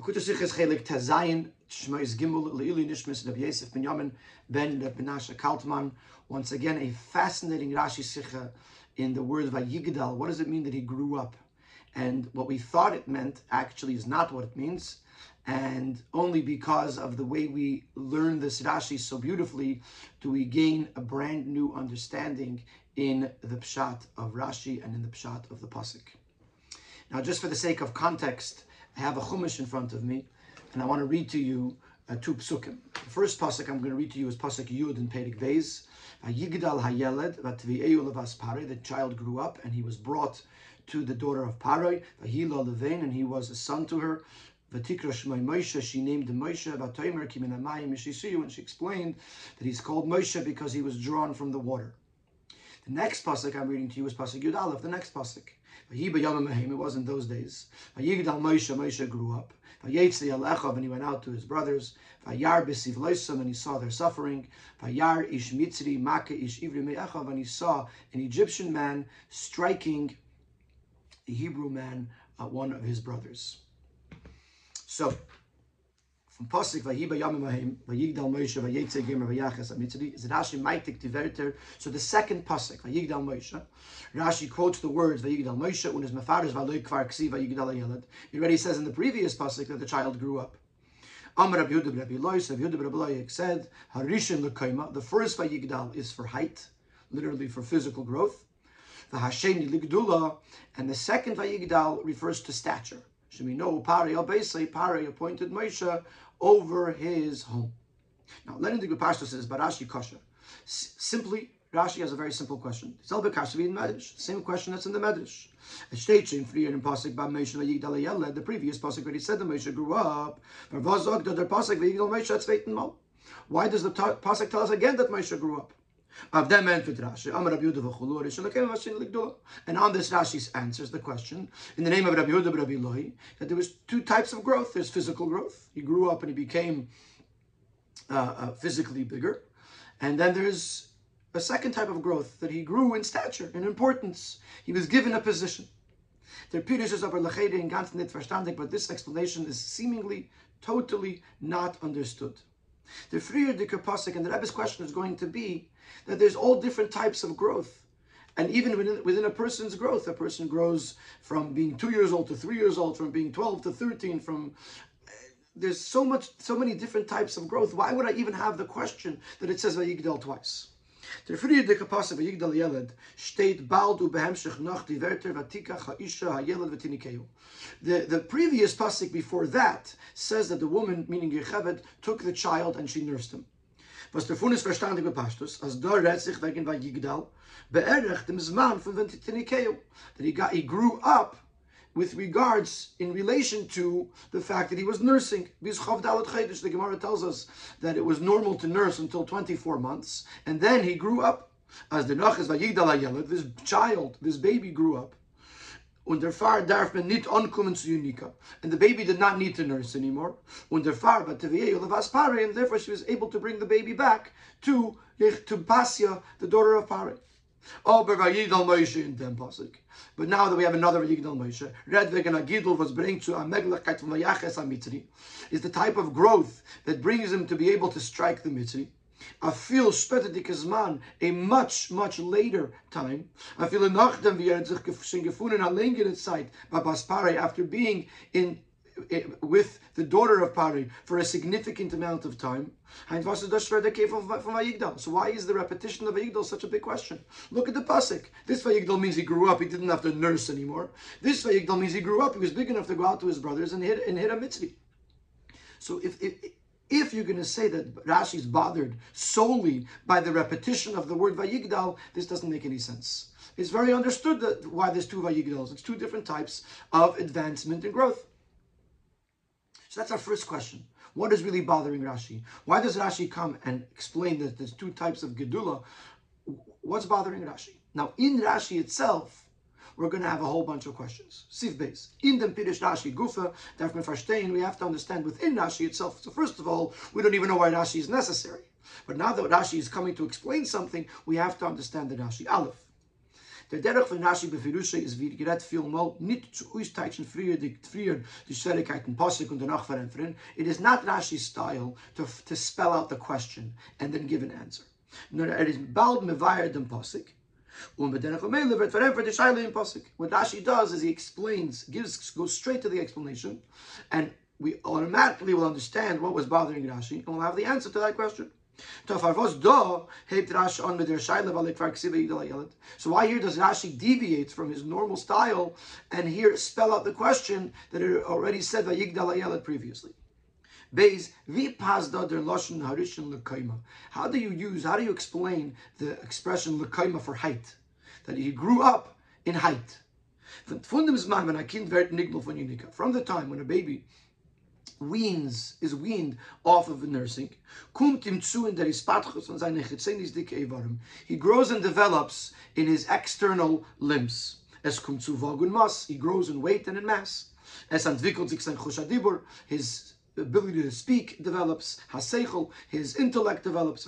Tazayin Leili Nishmis Rabbi Yosef Ben Yamin Ben. Once again, a fascinating Rashi Sikha in the word Vayigdal. What does it mean that he grew up? And what we thought it meant actually is not what it means. And only because of the way we learn this Rashi so beautifully do we gain a brand new understanding in the Pshat of Rashi and in the Pshat of the Pasuk. Now, just for the sake of context, I have a chumash in front of me, and I want to read to you uh, two psukim. The first pasuk I'm going to read to you is pasuk Yud in Perik Vez. Yigdal hayeled. The child grew up and he was brought to the daughter of Paroi. Vahila levein, and he was a son to her. She named him Moshe. Mishisuyu, and she explained that he's called Moshe because he was drawn from the water. The next pasuk I'm reading to you is pasuk Yud Aleph. The next pasuk. It was in those days. Moshe, grew up. And he went out to his brothers. And he saw their suffering. And he saw an Egyptian man striking a Hebrew man, uh, one of his brothers. So, from Pasuk Vayiba Yamimahim Vayigdal Moshe Vayetze Gemer Vayachas Amitzri is Rashi Maitik Tiverter. So the second Pasuk Vayigdal Moshe, Rashi quotes the words Vayigdal Moshe when his mafaris Valoy Kvar Ksi Vayigdal Yelad. He already says in the previous Pasuk that the child grew up. Amar Rabbi Yehuda Rabbi Lois Rabbi Yehuda Rabbi Lois said Harishin Lekaima. The first Vayigdal is for height, literally for physical growth. The Hasheni Ligdula, and the second Vayigdal refers to stature. Shemino Pari Al Pari appointed Moshe over his home. Now, Lenin the Pastor says, Barashi Kasha. Simply, Rashi has a very simple question. Same question that's in the Medrash. The previous pasuk already said that Moshe grew up. Why does the pasuk tell us again that Moshe grew up? And on this Rashi answers the question in the name of Rabbi Yehuda Rabbi Loi that there was two types of growth. There's physical growth. He grew up and he became uh, uh, physically bigger. And then there's a second type of growth that he grew in stature, in importance. He was given a position. Der Pirish is aber lechede in ganz nicht verstandig, but this explanation is seemingly totally not understood. The Frier de Pasuk and the Rebbe's question is going to be that there's all different types of growth. And even within, within a person's growth, a person grows from being two years old to three years old, from being 12 to 13, from there's so much, so many different types of growth. Why would I even have the question that it says Vayigdal twice? Wörter Vatika Vatinikeu. The the previous pasuk before that says that the woman, meaning Yecheved, took the child and she nursed him. Was der Funis verstandig bepastus, als da redt sich wegen Vayigdal, beerdigt dem Zman von Vatinikeu. That he got, he grew up with regards in relation to the fact that he was nursing. The Gemara tells us that it was normal to nurse until 24 months, and then he grew up. As the Nachas this child, this baby grew up. Und der Far darf man nicht ankommen zu Unika. And the baby did not need to nurse anymore. Und der Far, but and therefore she was able to bring the baby back to, to Pasya, the daughter of Pare. Oh, but Moshe in them pasuk. But now that we have another Vayigdal Moshe, Red Vegan Agidol was bring to a Meglachkeit from Vayaches Amitri, is the type of growth that brings him to be able to strike the Mitzri. I feel man a much, much later time. I feel nachdem wie er sich gefunden allein in Zeit by Baspare after being in with the daughter of Pari for a significant amount of time. So why is the repetition of Vayigdal such a big question? Look at the pasuk. This Vayigdal means he grew up; he didn't have to nurse anymore. This Vayigdal means he grew up; he was big enough to go out to his brothers and hit and hit a Mitzri. So if, if if you're going to say that Rashi is bothered solely by the repetition of the word Vayigdal, this doesn't make any sense. It's very understood that why there's two Vayigdals. It's two different types of advancement and growth. So that's our first question. What is really bothering Rashi? Why does Rashi come and explain that there's two types of Gedula? What's bothering Rashi? Now, in Rashi itself, we're going to have a whole bunch of questions. Siv base. In the Pirish Rashi Gufa, we have to understand within Rashi itself. So first of all, we don't even know why Rashi is necessary. But now that Rashi is coming to explain something, we have to understand the Rashi Aleph. Der Derech von Rashi befirusha ist wie gerät viel mal nicht zu austeichen früher die früher die Schwierigkeiten Posik und danach verändern. It is not Rashi's style to, to spell out the question and then give an answer. Nur er is bald mevayer dem Posik. Und mit der Gemeinde wird verändert die Scheile in Posik. What Rashi does is he explains, gives, goes straight to the explanation, and we automatically will understand what was bothering Rashi, and we'll have the answer to that question. So why here does Rashi deviate from his normal style and here spell out the question that it already said by Yigdal previously? Beis, How do you use, how do you explain the expression lekaima for height? That he grew up in height. From the time when a baby weans, is weaned off of nursing, he grows and develops in his external limbs. Es kommt zu mas, he grows in weight and in mass. Es entwickelt sich sein his ability to speak develops, haseichel, his intellect develops.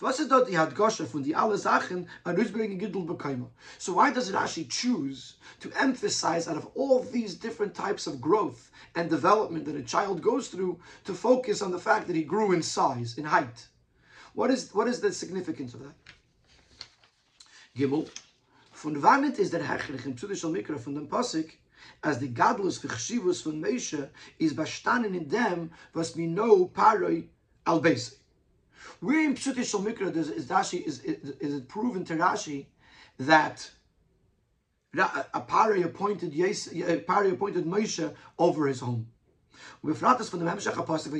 Was ist dort die Hadgosha von die alle Sachen an Rüsbringen Giddel bekommen? So why does Rashi choose to emphasize out of all these different types of growth and development that a child goes through to focus on the fact that he grew in size, in height? What is what is the significance of that? Gimel. Von wann ist der Hechlich im Psudishal Mikra von dem Pasik, as the Gadlus v'chshivus von Moshe is bestanden in dem, was we know paroi al -basic. Where in Pshut Shal Mikra is, is, Rashi, is, is, is it proven to Rashi that a pari appointed yes, a pari appointed Moshe over his home. With Ratas from the Mamshach Apostle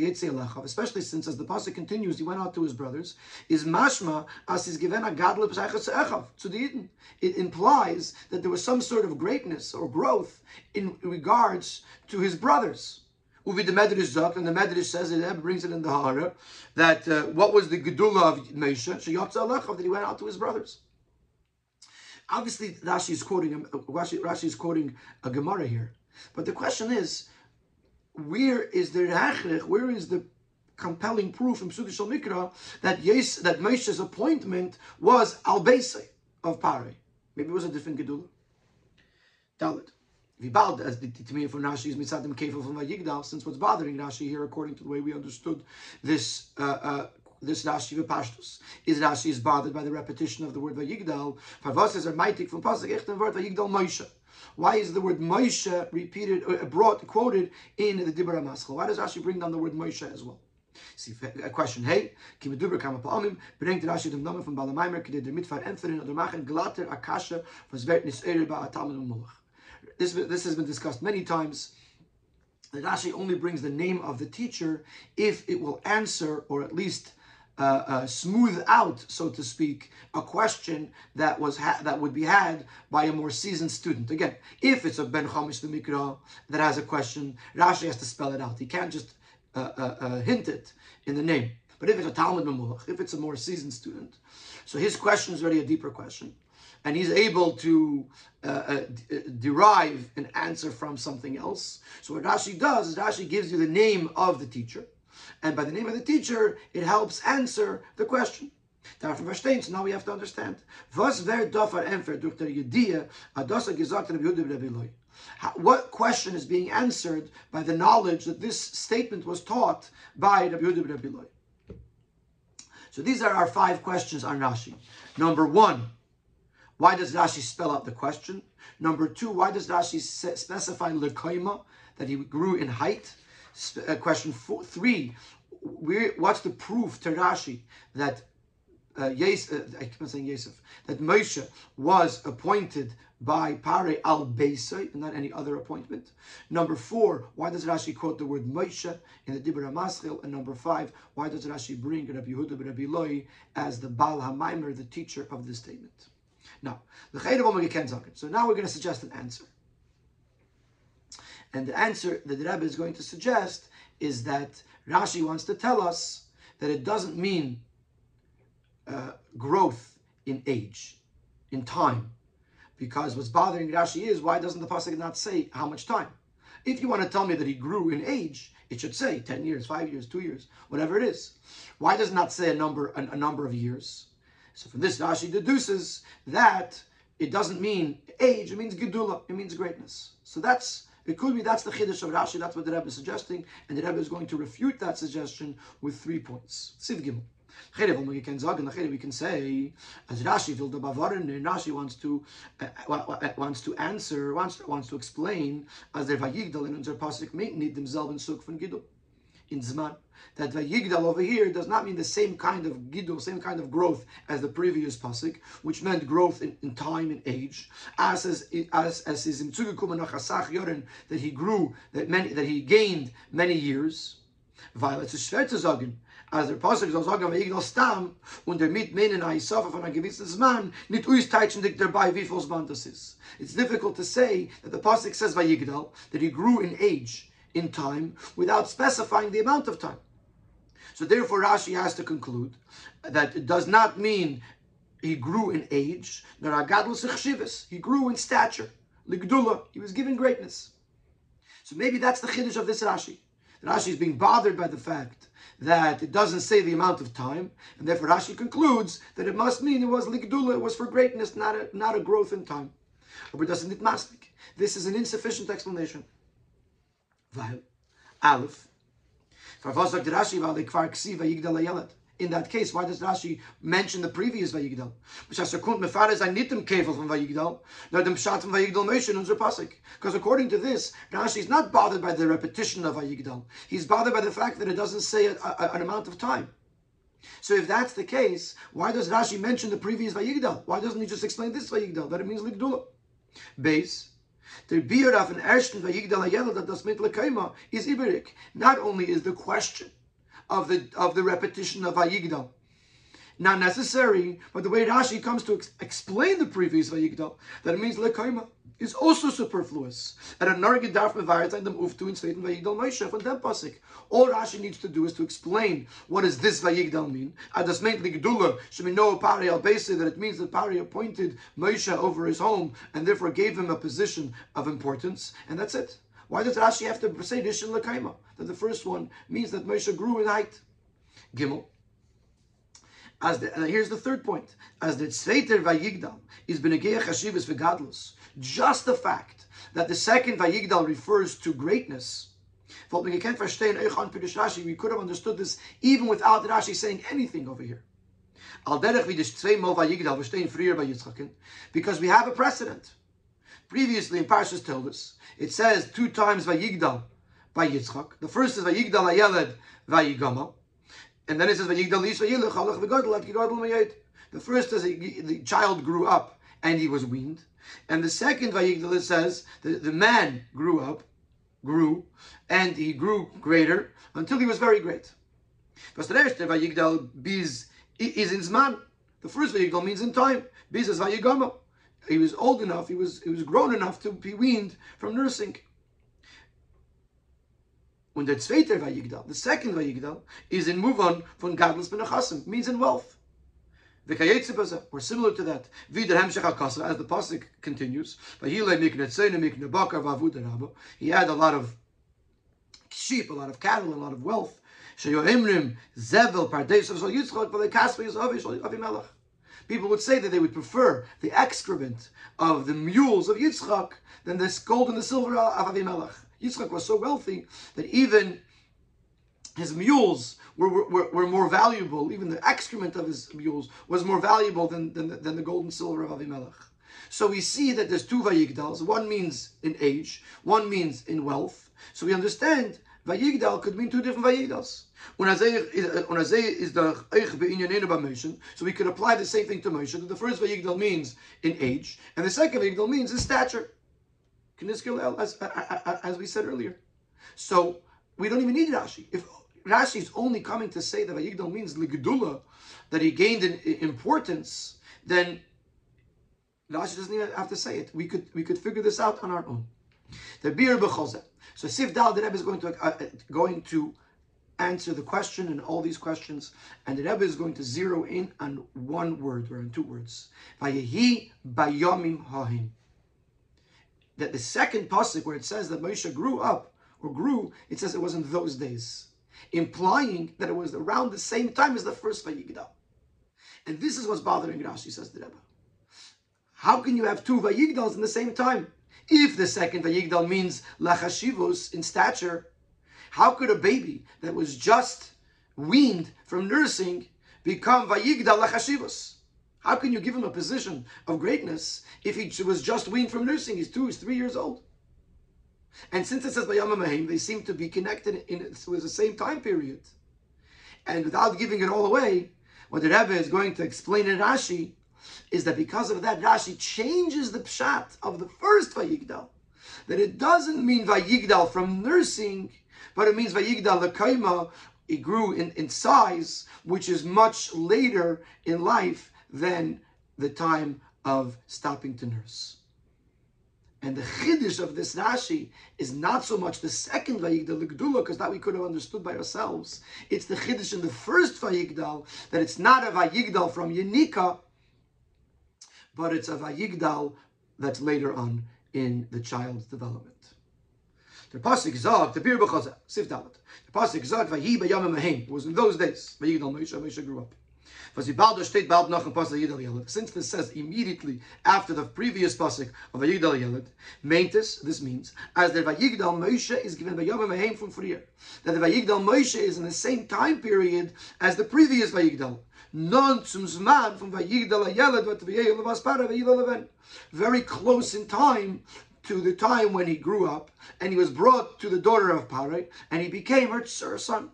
especially since as the pasuk continues, he went out to his brothers. Is mashma as is given a gadol to the Eden. It implies that there was some sort of greatness or growth in regards to his brothers. Uvi the Medrash Zok, and the Medrash says it brings it in the Hara that uh, what was the Gedula of Moshe? Sheyotza that he went out to his brothers. Obviously, Rashi is quoting Rashi, Rashi is quoting a Gemara here, but the question is, where is the Hachrich? Where is the compelling proof in Psuti Mikra that yes, that Moshe's appointment was al of Pare? Maybe it was a different Gedula. Dalit. Vibald, as the Tamir from Rashi is Mitzadim Kefil from Vayigdal, since what's bothering Rashi here, according to the way we understood this uh, uh, this Rashi Vipashtus, is Rashi is bothered by the repetition of the word Vayigdal. Farvas is a maitik from Pasuk Echten word Vayigdal Moshe. Why is the word Moshe repeated, uh, brought, quoted in the Dibra Maschel? Why does Rashi bring down the word Moshe as well? See, a question, hey, kim duber kam pa bringt Rashi dem von Balamaimer, kide der mitfahr entferen oder machen akasha, was wird nis ere ba this, this has been discussed many times, that Rashi only brings the name of the teacher if it will answer or at least uh, uh, smooth out, so to speak, a question that was that would be had by a more seasoned student. Again, if it's a Ben Chamish the Mikra that has a question, Rashi has to spell it out. He can't just uh, uh, uh hint it in the name. But if it's a Talmud Memulach, if it's a more seasoned student, so his question is already a deeper question and he's able to uh, uh, derive an answer from something else. So what Rashi does is Rashi gives you the name of the teacher, and by the name of the teacher, it helps answer the question. So now we have to understand. What question is being answered by the knowledge that this statement was taught by Rabbi Yehuda Rabbi? So these are our five questions on Rashi. Number one, why does Rashi spell out the question? Number two, why does Rashi specify lekaima, that he grew in height? Uh, question four, three, where, what's the proof to Rashi that uh, Yes, uh, I keep on saying Yosef, that Moshe was appointed by Pare al Beisai and not any other appointment. Number four, why does Rashi quote the word Moshe in the Dibra Maschil? And number five, why does Rashi bring Rabbi Yehuda Rabbi Loi as the Baal HaMaimer, the teacher of this statement? The So now we're going to suggest an answer. And the answer that the Rebbe is going to suggest is that Rashi wants to tell us that it doesn't mean uh, growth in age, in time. Because what's bothering Rashi is why doesn't the Pasuk not say how much time? If you want to tell me that he grew in age, it should say 10 years, 5 years, 2 years, whatever it is. Why does it not say a number, a, a number of years? So from this, Rashi deduces that it doesn't mean age, it means gedula, it means greatness. So that's it could be that's the chiddush of Rashi. That's what the Rebbe is suggesting, and the Rebbe is going to refute that suggestion with three points. Siv Gimel. We can say, as Rashi Rashi wants to uh, wants to answer, wants wants to explain, as der Vayigdal in unser Pasuk need themselves in Suk von Gidul in Zman. That Vayigdal over here does not mean the same kind of Gidul, same kind of growth as the previous Pasuk, which meant growth in, in time and age. As as as as is Yoren, that he grew, that many that he gained many years. Violet is schwer zu sagen, als der Pasuk soll sagen, weil ich noch stamm und der mit meinen ein Sofa von einem gewissen Zman nicht austeitschen dich dabei, wie viel Zman das ist. It's difficult to say that the Pasuk says by Yigdal that he grew in age in time without specifying the amount of time. So therefore Rashi has to conclude that it does not mean he grew in age, he grew in stature. Ligdula, he was given greatness. So maybe that's the chiddush of this Rashi. Rashi is being bothered by the fact that it doesn't say the amount of time, and therefore Rashi concludes that it must mean it was ligdula, it was for greatness, not a, not a growth in time. This is an insufficient explanation. Aleph, in that case, why does Rashi mention the previous Vayigdal? Because according to this, Rashi is not bothered by the repetition of Vayigdal. He's bothered by the fact that it doesn't say a, a, an amount of time. So if that's the case, why does Rashi mention the previous Vayigdal? Why doesn't he just explain this Vayigdal, that it means Ligdula? Base. The beard of an ersten Vayigdal Ayel that das mit Lekaima is Iberik. Not only is the question of the of the repetition of Vayigdal not necessary, but the way Rashi comes to ex- explain the previous Vayigdal, that it means Lekaima, is also superfluous. And a Nargid Darf Mevarit them Uftu in Sveitin Vayigdal Moshe from them Pasik. All Rashi needs to do is to explain what does this Vayigdal mean. Adas meant Ligdula, know Pari al that it means that Pari appointed Moshe over his home and therefore gave him a position of importance, and that's it. Why does Rashi have to say Rishon Lekaima? That the first one means that Moshe grew in height. Gimel. As the, and here's the third point. As the Tzveiter Vayigdal is Benegeya Chashivas V'Gadlus. Just the fact that the second Vayigdal refers to greatness. We could have understood this even without Rashi saying anything over here. Because we have a precedent. Previously in Parshas Toldos, it says two times Vayigdal by Yitzchak. The first is Vayigdal Ayeled Vayigama. And then it says. The first is the child grew up and he was weaned. And the second Vayigdal says the, the man grew up, grew, and he grew greater until he was very great. Vayigdal is in Zman. The first Vayigdal means in time. He was old enough, he was he was grown enough to be weaned from nursing. When the zweite Vayigdal, the second Vayigdal, is in Muvon von Gadlus ben means in wealth. The Kayetzibaza were similar to that. Vidar Hemshech al as the pasuk continues, he had a lot of sheep, a lot of cattle, a lot of wealth. Sheyohimrim zevel pardeis of Yitzchak, but the kasvei is Avimelech people would say that they would prefer the excrement of the mules of Yitzchak than the gold and the silver of Avimelech. Yitzchak was so wealthy that even his mules were, were, were more valuable, even the excrement of his mules was more valuable than, than, than the gold and silver of Avimelech. So we see that there's two Vayigdals. One means in age, one means in wealth. So we understand Vayigdal could mean two different Vayigdals. Isaiah is the Eich so we could apply the same thing to Moshe. The first Vayigdal means in age, and the second Vayigdal means in stature. As, as we said earlier. So we don't even need Rashi. If Rashi is only coming to say that Vayigdal means Ligdula, that he gained in importance, then Rashi doesn't even have to say it. We could we could figure this out on our own. The Bir b'chozeh. So Sif Dal, the Rebbe is going to uh, uh, going to answer the question and all these questions, and the Rebbe is going to zero in on one word or on two words. Vayehi bayomim hahim. That the second pasuk where it says that Moshe grew up or grew, it says it was in those days, implying that it was around the same time as the first Vayigdal. And this is what's bothering Rashi, says the Rebbe. How can you have two Vayigdals in the same time? If the second Vayigdal means Lachashivus in stature, how could a baby that was just weaned from nursing become Vayigdal Lachashivus? How can you give him a position of greatness if he was just weaned from nursing? He's two, he's three years old. And since it says Vayamamahim, they seem to be connected in with the same time period. And without giving it all away, what the Rebbe is going to explain in Rashi is that because of that, Rashi changes the pshat of the first Vayigdal. That it doesn't mean Vayigdal from nursing, but it means Vayigdal Lekaima, it grew in, in size, which is much later in life than the time of stopping to nurse. And the chiddush of this Rashi is not so much the second Vayigdal Gdula, because that we could have understood by ourselves. It's the chiddush in the first Vayigdal that it's not a Vayigdal from Yenika, but it's a Vayigdal that's later on in the child's development. The pasuk zog the bir b'chaza sif dalet. The pasuk zog vayi b'yamim ahem. It was in those days. Vayigdal Moshe Moshe grew up. Since this says immediately after the previous pasuk of Vayigdal Yelad, Maintis, this means, as the Vayigdal Moshe is given by Yom from Freer, that the Vayigdal Moshe is in the same time period as the previous Vayigdal. Non zum Zman from Vayigdal Yelad what Vayigdal Very close in time to the time when he grew up and he was brought to the daughter of Pare and he became her son.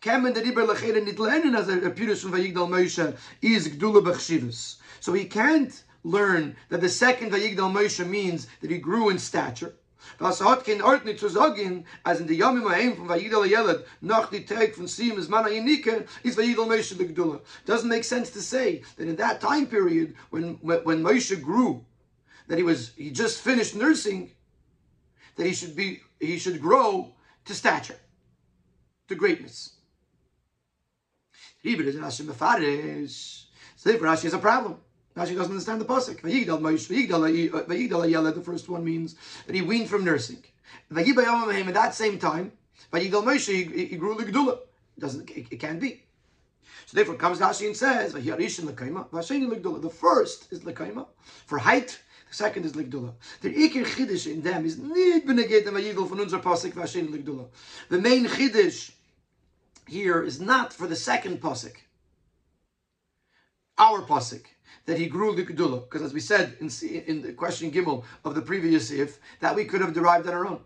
Kemen der Iber Lechele nit lernen as a Pirus from Vayigdal Moshe is Gdula Bechshivus. So he can't learn that the second Vayigdal Moshe means that he grew in stature. Was hat kein Ort nicht zu sagen, als in die Yomim Haim von Vayigdal Yelad, nach die Tag von Sim is Mana Yinike, is Vayigdal Moshe the Gdula. Doesn't make sense to say that in that time period, when, when Moshe grew, that he was, he just finished nursing, that he should be, he should grow to stature, to greatness. Ibn is Rashi Mefarish. So therefore Rashi has a problem. Rashi doesn't understand the pasuk. The first one means that he weaned from nursing. At that same time, Vayigdal Moshe, he, grew Ligdula. Doesn't it, it can't be. So therefore comes Rashi and says. The first is Lekaima for height. The second is Ligdula. The Iker Chiddush in them is nicht beneget and Vayigdal von unser pasuk Vasheni Ligdula. The main Chiddush here is not for the second pasuk, our pasuk, that he grew likudula, because as we said in, in the question Gimel of the previous if, that we could have derived on our own.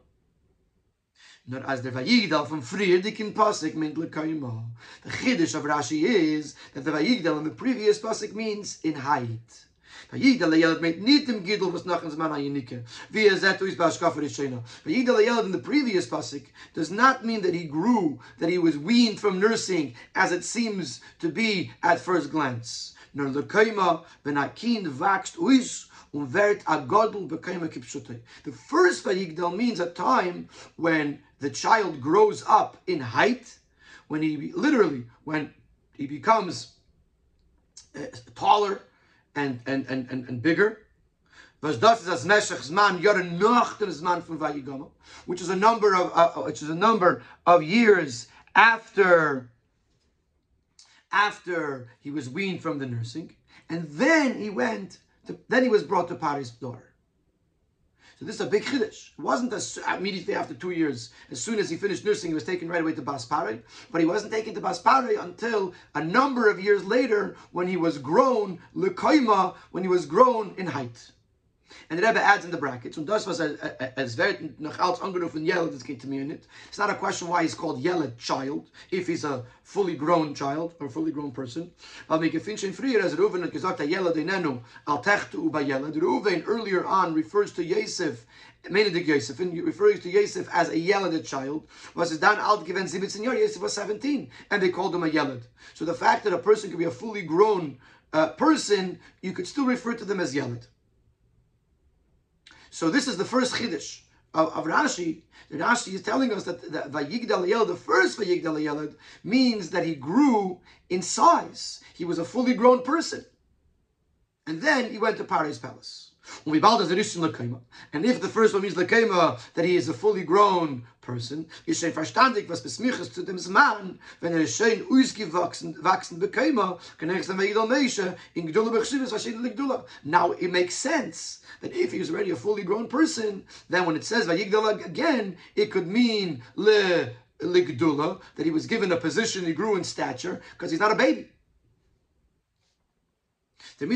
Not as the Vayigdal from Friedikin pasuk meant lekayma. The chiddush of Rashi is that the Vayigdal in the previous pasuk means in height. Yelad gidol was Zman Via zetu is. Vayigdal Yelad in the previous pasuk does not mean that he grew, that he was weaned from nursing, as it seems to be at first glance. Nor v'nakin vaxt uis. The first Vayigdal means a time when the child grows up in height, when he literally, when he becomes uh, taller, and, and, and, and, and bigger. Which is a number of uh, uh, which is a number of years after after he was weaned from the nursing, and then he went to, then he was brought to Pari's daughter. So this is a big chiddush. It wasn't as, uh, immediately after two years. As soon as he finished nursing, he was taken right away to Baspare. But he wasn't taken to Baspare until a number of years later, when he was grown lekoima, when he was grown in height. And the Rebbe adds in the brackets, und das was as wird noch als angerufen Yelad, das geht me it. It's not a question why he's called Yelad child, if he's a fully grown child or fully grown person. Weil mir gefinchen früher, as Reuven hat gesagt, Yelad inenu, al techtu uba Yelad. Reuven earlier on refers to Yosef, Menedik Yosef, and refers to Yosef as a Yelad child. Was es dann alt given 17 years, Yosef was 17, and they called him a Yelad. So the fact that a person could be a fully grown uh, person, you could still refer to them as Yelad. So this is the first chiddush of, of Rashi. Rashi is telling us that the Vayigdal the first Vayigdal Yelad, means that he grew in size. He was a fully grown person. And then he went to Paris palace. And if the first one means lekema, that he is a fully grown person, besmiches dem Zman, er wachsen er Meisha, in Bechshivas. Now, it makes sense that if he is already a fully grown person, then when it says Vayigdal again, it could mean le Ligdula, that he was given a position, he grew in stature, because he's not a baby. This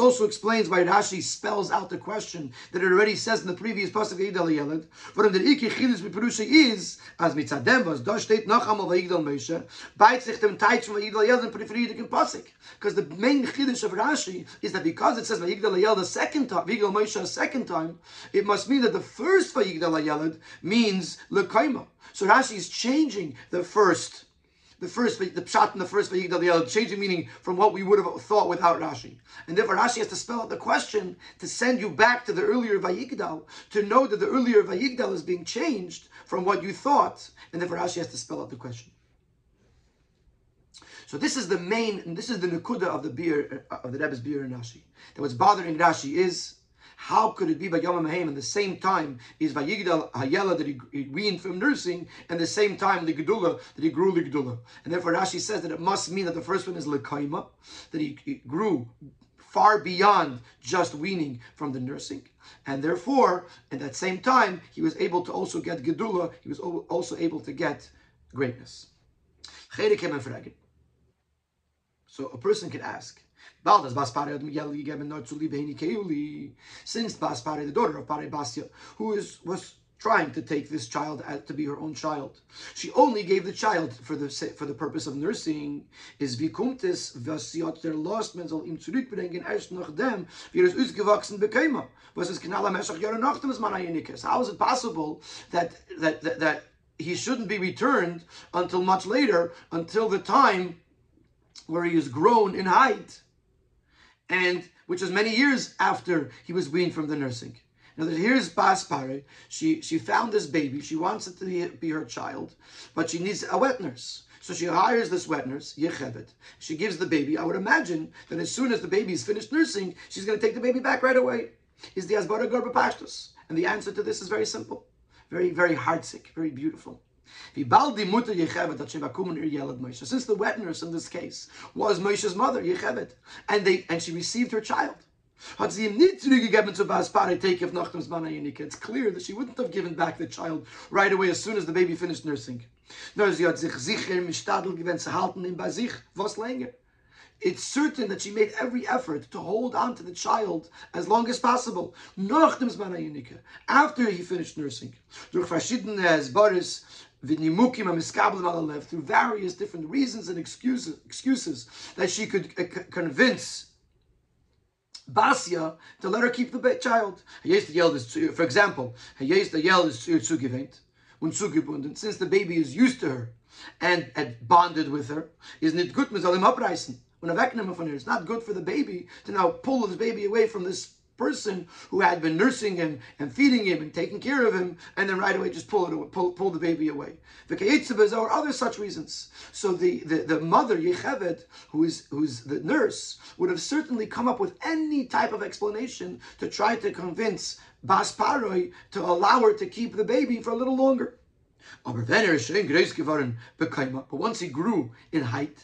also explains why Rashi spells out the question that it already says in the previous pasuk Yigdal Yeled. What the Iki Chilus B'Perusha is as mitzadem was da steht noch einmal Yigdal Moshe beit sich dem Teich from Yigdal Yeled in Prefriedigen pasuk because the main Chiddush of Rashi is that because it says Yigdal Yeled the second time Yigdal Moshe a second time it must mean that the first Yigdal Yeled means lekaima. So Rashi is changing the first the first, the pshat in the first Vayigdal changing meaning from what we would have thought without Rashi. And therefore Rashi has to spell out the question to send you back to the earlier Vayigdal, to know that the earlier Vayigdal is being changed from what you thought, and therefore Rashi has to spell out the question. So this is the main, and this is the Nakuda of the beer, uh, of the Rebbe's beer in Rashi. That what's bothering Rashi is how could it be by Yom Mahim and the same time is Vayigdal Hayela that he, he weaned from nursing, and the same time the Gedula that he grew the Gedula. And therefore Rashi says that it must mean that the first one is Lekaima, that he, he grew far beyond just weaning from the nursing. And therefore, at that same time, he was able to also get Gedula, he was also able to get greatness. So a person can ask, Bald as Baspare Miguel given not Keuli, since Baspare, the daughter of Pare Basia, who is was trying to take this child to be her own child. She only gave the child for the for the purpose of nursing. Is sie hat der lost man soll ihm zurückbringen erst nach dem wie es ausgewachsen bekäme. Was es genau am Jahre nach dem man einig How is it possible that that that, that he shouldn't be returned until much later, until the time where he is grown in height? And which was many years after he was weaned from the nursing. Now here's Baspare. She she found this baby. She wants it to be, be, her child, but she needs a wet nurse. So she hires this wet nurse, Yechevet. She gives the baby. I would imagine that as soon as the baby is finished nursing, she's going to take the baby back right away. Is the Asbara Garba Pashtus? And the answer to this is very simple, very, very heartsick, very beautiful. Since the wet nurse in this case was Moshe's mother, Yechevet, and they and she received her child. It's clear that she wouldn't have given back the child right away as soon as the baby finished nursing. It's certain that she made every effort to hold on to the child as long as possible. After he finished nursing. Through various different reasons and excuses, excuses that she could uh, convince Basia to let her keep the child. For example, and since the baby is used to her and had bonded with her, is not von her, it's not good for the baby to now pull this baby away from this person who had been nursing him and feeding him and taking care of him, and then right away just pull it away, pull, pull the baby away. The or other such reasons. So the, the, the mother, Yechevet, who is who's the nurse, would have certainly come up with any type of explanation to try to convince Bas Paroi to allow her to keep the baby for a little longer. Er but once he grew in height,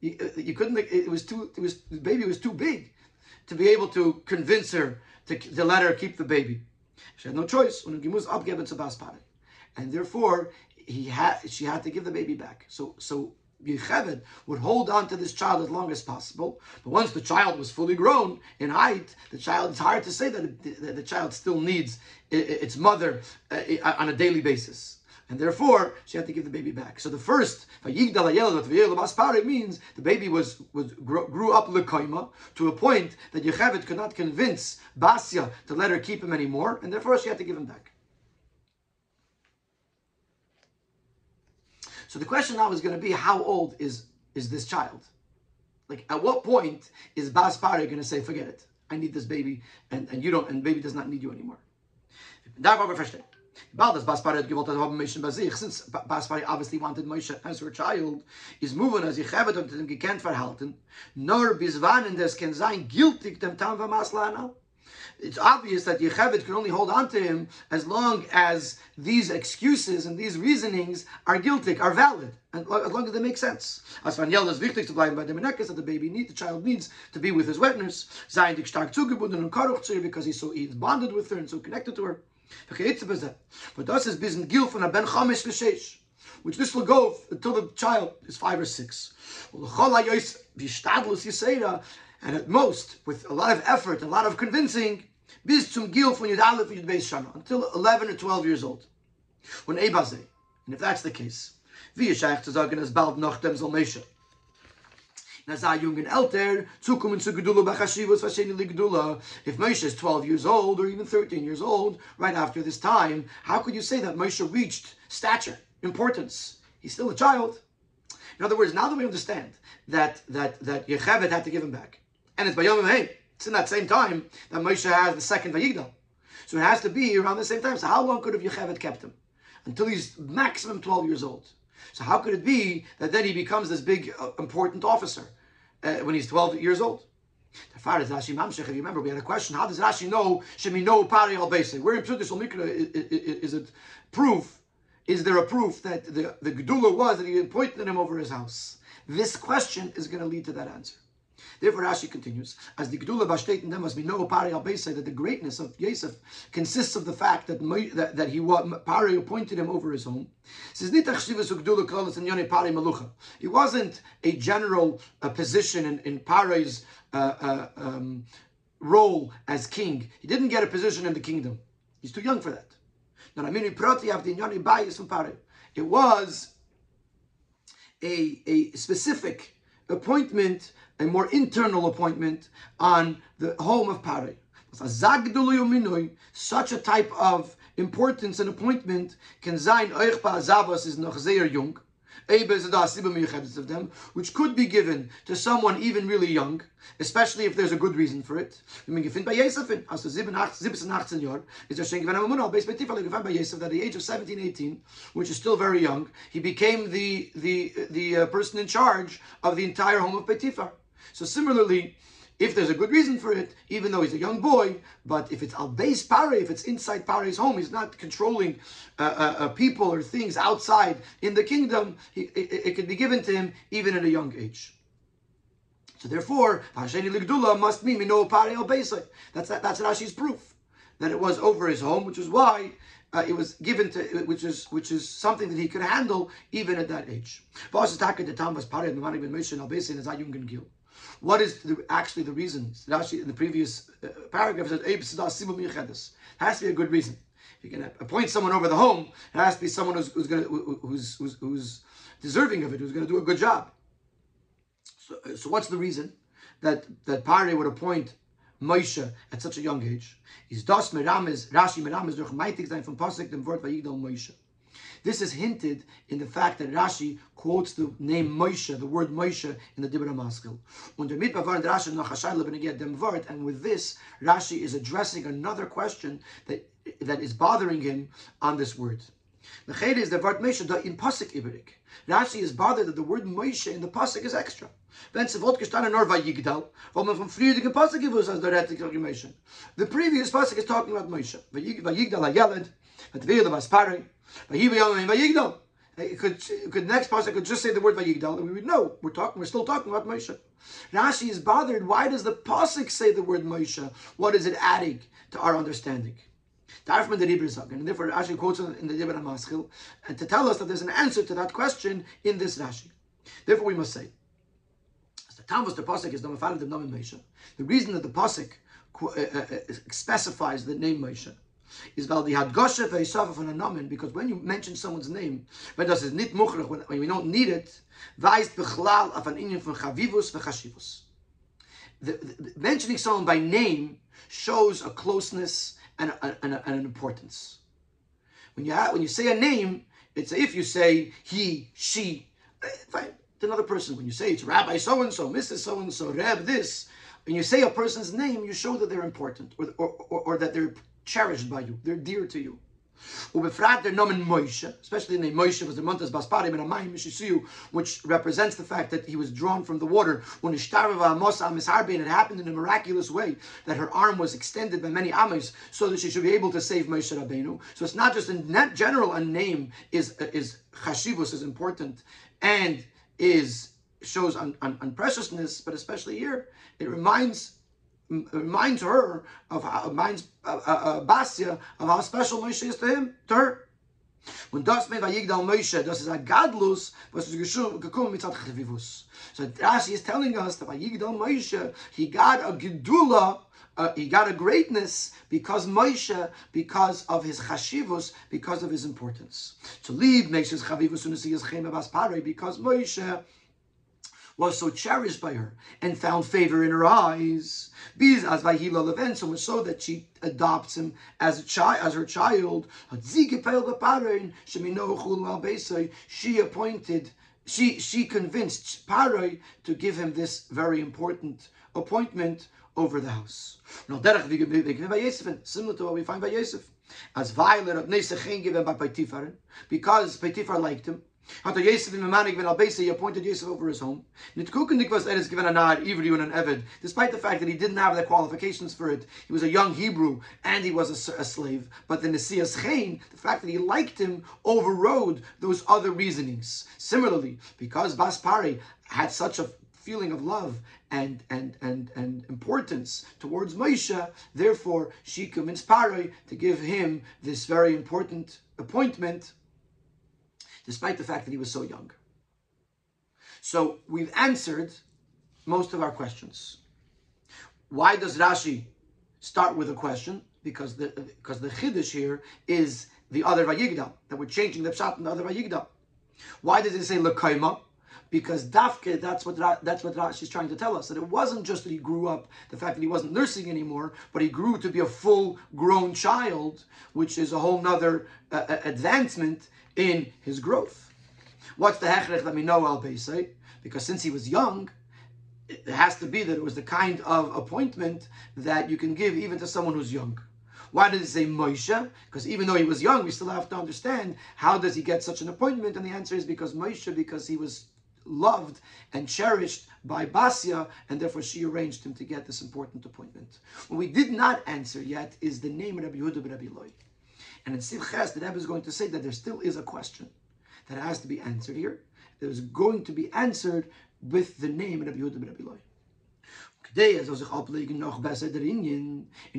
you couldn't, it was too, it was, the baby was too big to be able to convince her to, to let her keep the baby. She had no choice. And therefore, he had, she had to give the baby back. So, so Yecheved would hold on to this child as long as possible. But once the child was fully grown in height, the child, it's hard to say that, it, that the child still needs its mother uh, on a daily basis and therefore she had to give the baby back. So the first means the baby was, was grew up lekaima to a point that Yechevet could not convince Basia to let her keep him anymore, and therefore she had to give him back. So the question now is going to be how old is is this child? Like at what point is Bas going to say, forget it, I need this baby, and, and you don't, and baby does not need you anymore. Since Ba- Baspari obviously wanted Moshe as her child, is moving as Yechevet hat ihm gekannt verhalten, nor bis wann das kann sein, giltig dem Tam Maslana. It's obvious that Yechevet can only hold on to him as long as these excuses and these reasonings are guilty, are valid, and as long as they make sense. As van Yel is wichtig zu bleiben bei dem Menekes, that the baby need, the child needs to be with his witness, sein dich stark zugebunden und karuch zu because he's so he's bonded with her and so connected to her. But das is bis gil von a ben chamesh v'sheish, which this will go until the child is five or six. L'chol hayos b'shtadlus yisera, and at most, with a lot of effort, a lot of convincing, bis zum gil von yud aleph yud beis shana, until 11 or 12 years old. When Ebaze, and if that's the case, zu sagen, es bald noch dem soll Meshe. If Moshe is 12 years old or even 13 years old, right after this time, how could you say that Moshe reached stature, importance? He's still a child. In other words, now that we understand that that that Yechevet had to give him back, and it's by Yom Hey, it's in that same time that Moshe has the second Vayigdal. So it has to be around the same time. So how long could have Yechevet kept him? Until he's maximum 12 years old. So how could it be that then he becomes this big, uh, important officer uh, when he's 12 years old? The far as Rashi Mamshech, if you remember, we had a question, how does Rashi know, Shemi know Pari al Where in Psutis Mikra is it proof, is there a proof that the, the Gedula was that he appointed him over his house? This question is going to lead to that answer. Therefore, Rashi continues, as the Gedula and them must be no Pari al that the greatness of Yosef consists of the fact that that, that he Pari appointed him over his home. It says "Nitach shivas u'gdula klolas and yoni Pari malucha. It wasn't a general uh, position in, in Pari's uh, uh, um, role as king. He didn't get a position in the kingdom. He's too young for that. It was a, a specific appointment, a more internal appointment on the home of Pare. Such a type of importance and appointment can sein euch is noch sehr jung. of them, which could be given to someone even really young, especially if there's a good reason for it. I mean, gefunden bei Yesefin, als 17, 18 Jahr, ist schenken, wenn Mamunah, based by Tifel, gefunden bei Yesef, that at the age of 17, 18, which is still very young, he became the, the, the uh, person in charge of the entire home of Betifar. So similarly, if there's a good reason for it, even though he's a young boy, but if it's al base pare, if it's inside pare's home, he's not controlling uh, uh, uh, people or things outside in the kingdom. He, it, it can be given to him even at a young age. So therefore, Hasheni Ligdula must mean Mino Pare al. That's that, that's Rashi's proof that it was over his home, which is why uh, it was given to, which is which is something that he could handle even at that age. What is the, actually the reason? Rashi in the previous uh, paragraph said, has to be a good reason. If going to appoint someone over the home, it has to be someone who's, who's going who's, who's, who's deserving of it, who's going to do a good job. So, so what's the reason that that Pare would appoint Moshe at such a young age? Is das merames Rashi merames durch meitig sein from pasuk dem Wort vayigdal Moshe. This is hinted in the fact that Rashi quotes the name Moshe, the word Moshe, in the Dibra Maskil. Und damit bavard Rashi noch hashayla beneged dem Wort, and with this, Rashi is addressing another question that that is bothering him on this word. The ched is the word Moshe in pasuk ibrik. Rashi is bothered that the word Moshe in the pasuk is extra. Wenn sie wollt gestanden nur Vayigdal, wo man vom früheren pasuk gewusst als der Rettig Moshe. The previous pasuk is talking about Moshe. Vayigdal ha-yeled, vat was pari, Vayigdal Vayigdal. It could, it could next pasuk could just say the word Vayigdal, and we would know we're talking. We're still talking about Moshe. Rashi is bothered. Why does the pasuk say the word Moshe? What is it adding to our understanding? Darfman the Rebbe and therefore Rashi quotes in the Dibra Maschil, and to tell us that there's an answer to that question in this Rashi. Therefore, we must say, as the the pasuk is the Namen Moshe. The reason that the pasuk uh, uh, specifies the name Moshe is weil die Hadgoshe ve'isafa from a Namen, because when you mention someone's name, when das is nit muchrach, when, we don't need it, weist bechlal auf an inyan from chavivus ve'chashivus. The, the, mentioning someone by name shows a closeness and, a, and, a, and an importance. When you have, when you say a name, it's if you say he, she, fine, it's another person. When you say it's Rabbi so and so, Mrs. so and so, Reb this, when you say a person's name, you show that they're important or, or, or, or that they're cherished by you, they're dear to you. Nomen Moshe, especially the Moshe was the Montes Basparim and Amayim Mishisiyu, which represents the fact that he was drawn from the water. When Ishtarava uh, Mosa Misharbe, and it happened in a miraculous way that her arm was extended by many Amis so that she should be able to save Moshe Rabbeinu. So it's not just in general a name is is chashivus is important and is shows on, on, on preciousness, but especially here it reminds reminds her of how reminds uh, uh, uh, Basia of how special Moshe is to him, to her. When das mei vayigdal Moshe, das is a gadlus, was is gekum mitzat chivivus. So Rashi is telling us that vayigdal Moshe, he got a gedula, uh, he got a greatness because Moshe, because of his chashivus, because of his importance. To leave makes his chavivus and his chema bas pare, because Moshe was so cherished by her and found favor in her eyes. Biz as Vahila Leven, so much so that she adopts him as a child, as her child. She appointed, she she convinced Paroi to give him this very important appointment over the house. Similar to what we find by Yosef. As Violet of Nesach given by Paitifar, because Paitifar liked him, hat er Yosef in Memanik ben Albesa, he appointed Yosef over his home. Given a nod, Ivri and an Eved, despite the fact that he didn't have the qualifications for it. He was a young Hebrew and he was a, a slave. But the Nesias Chain, the fact that he liked him, overrode those other reasonings. Similarly, because Baspari had such a feeling of love and and and and importance towards Moshe. Therefore, she convinced Paroi to give him this very important appointment despite the fact that he was so young. So we've answered most of our questions. Why does Rashi start with a question? Because the because the chiddush here is the other vayigdal that we're changing the pshat in the other vayigdal. Why does it say lekaima? Because dafke, that's what that's what Rashi is trying to tell us that it wasn't just that he grew up, the fact that he wasn't nursing anymore, but he grew to be a full-grown child, which is a whole nother uh, advancement in his growth. What's the hechrech that we know al Beisai? Because since he was young, it has to be that it was the kind of appointment that you can give even to someone who's young. Why did it say Moshe? Because even though he was young, we still have to understand how does he get such an appointment? And the answer is because Moshe, because he was loved and cherished by Basia, and therefore she arranged him to get this important appointment. What we did not answer yet is the name of Rabbi Yehuda Rabbi Loi. And in Simchas, the Rebbe is going to say that there still is a question that has to be answered here. That is going to be answered with the name of Rabbi Yehuda Rabbi Loi. In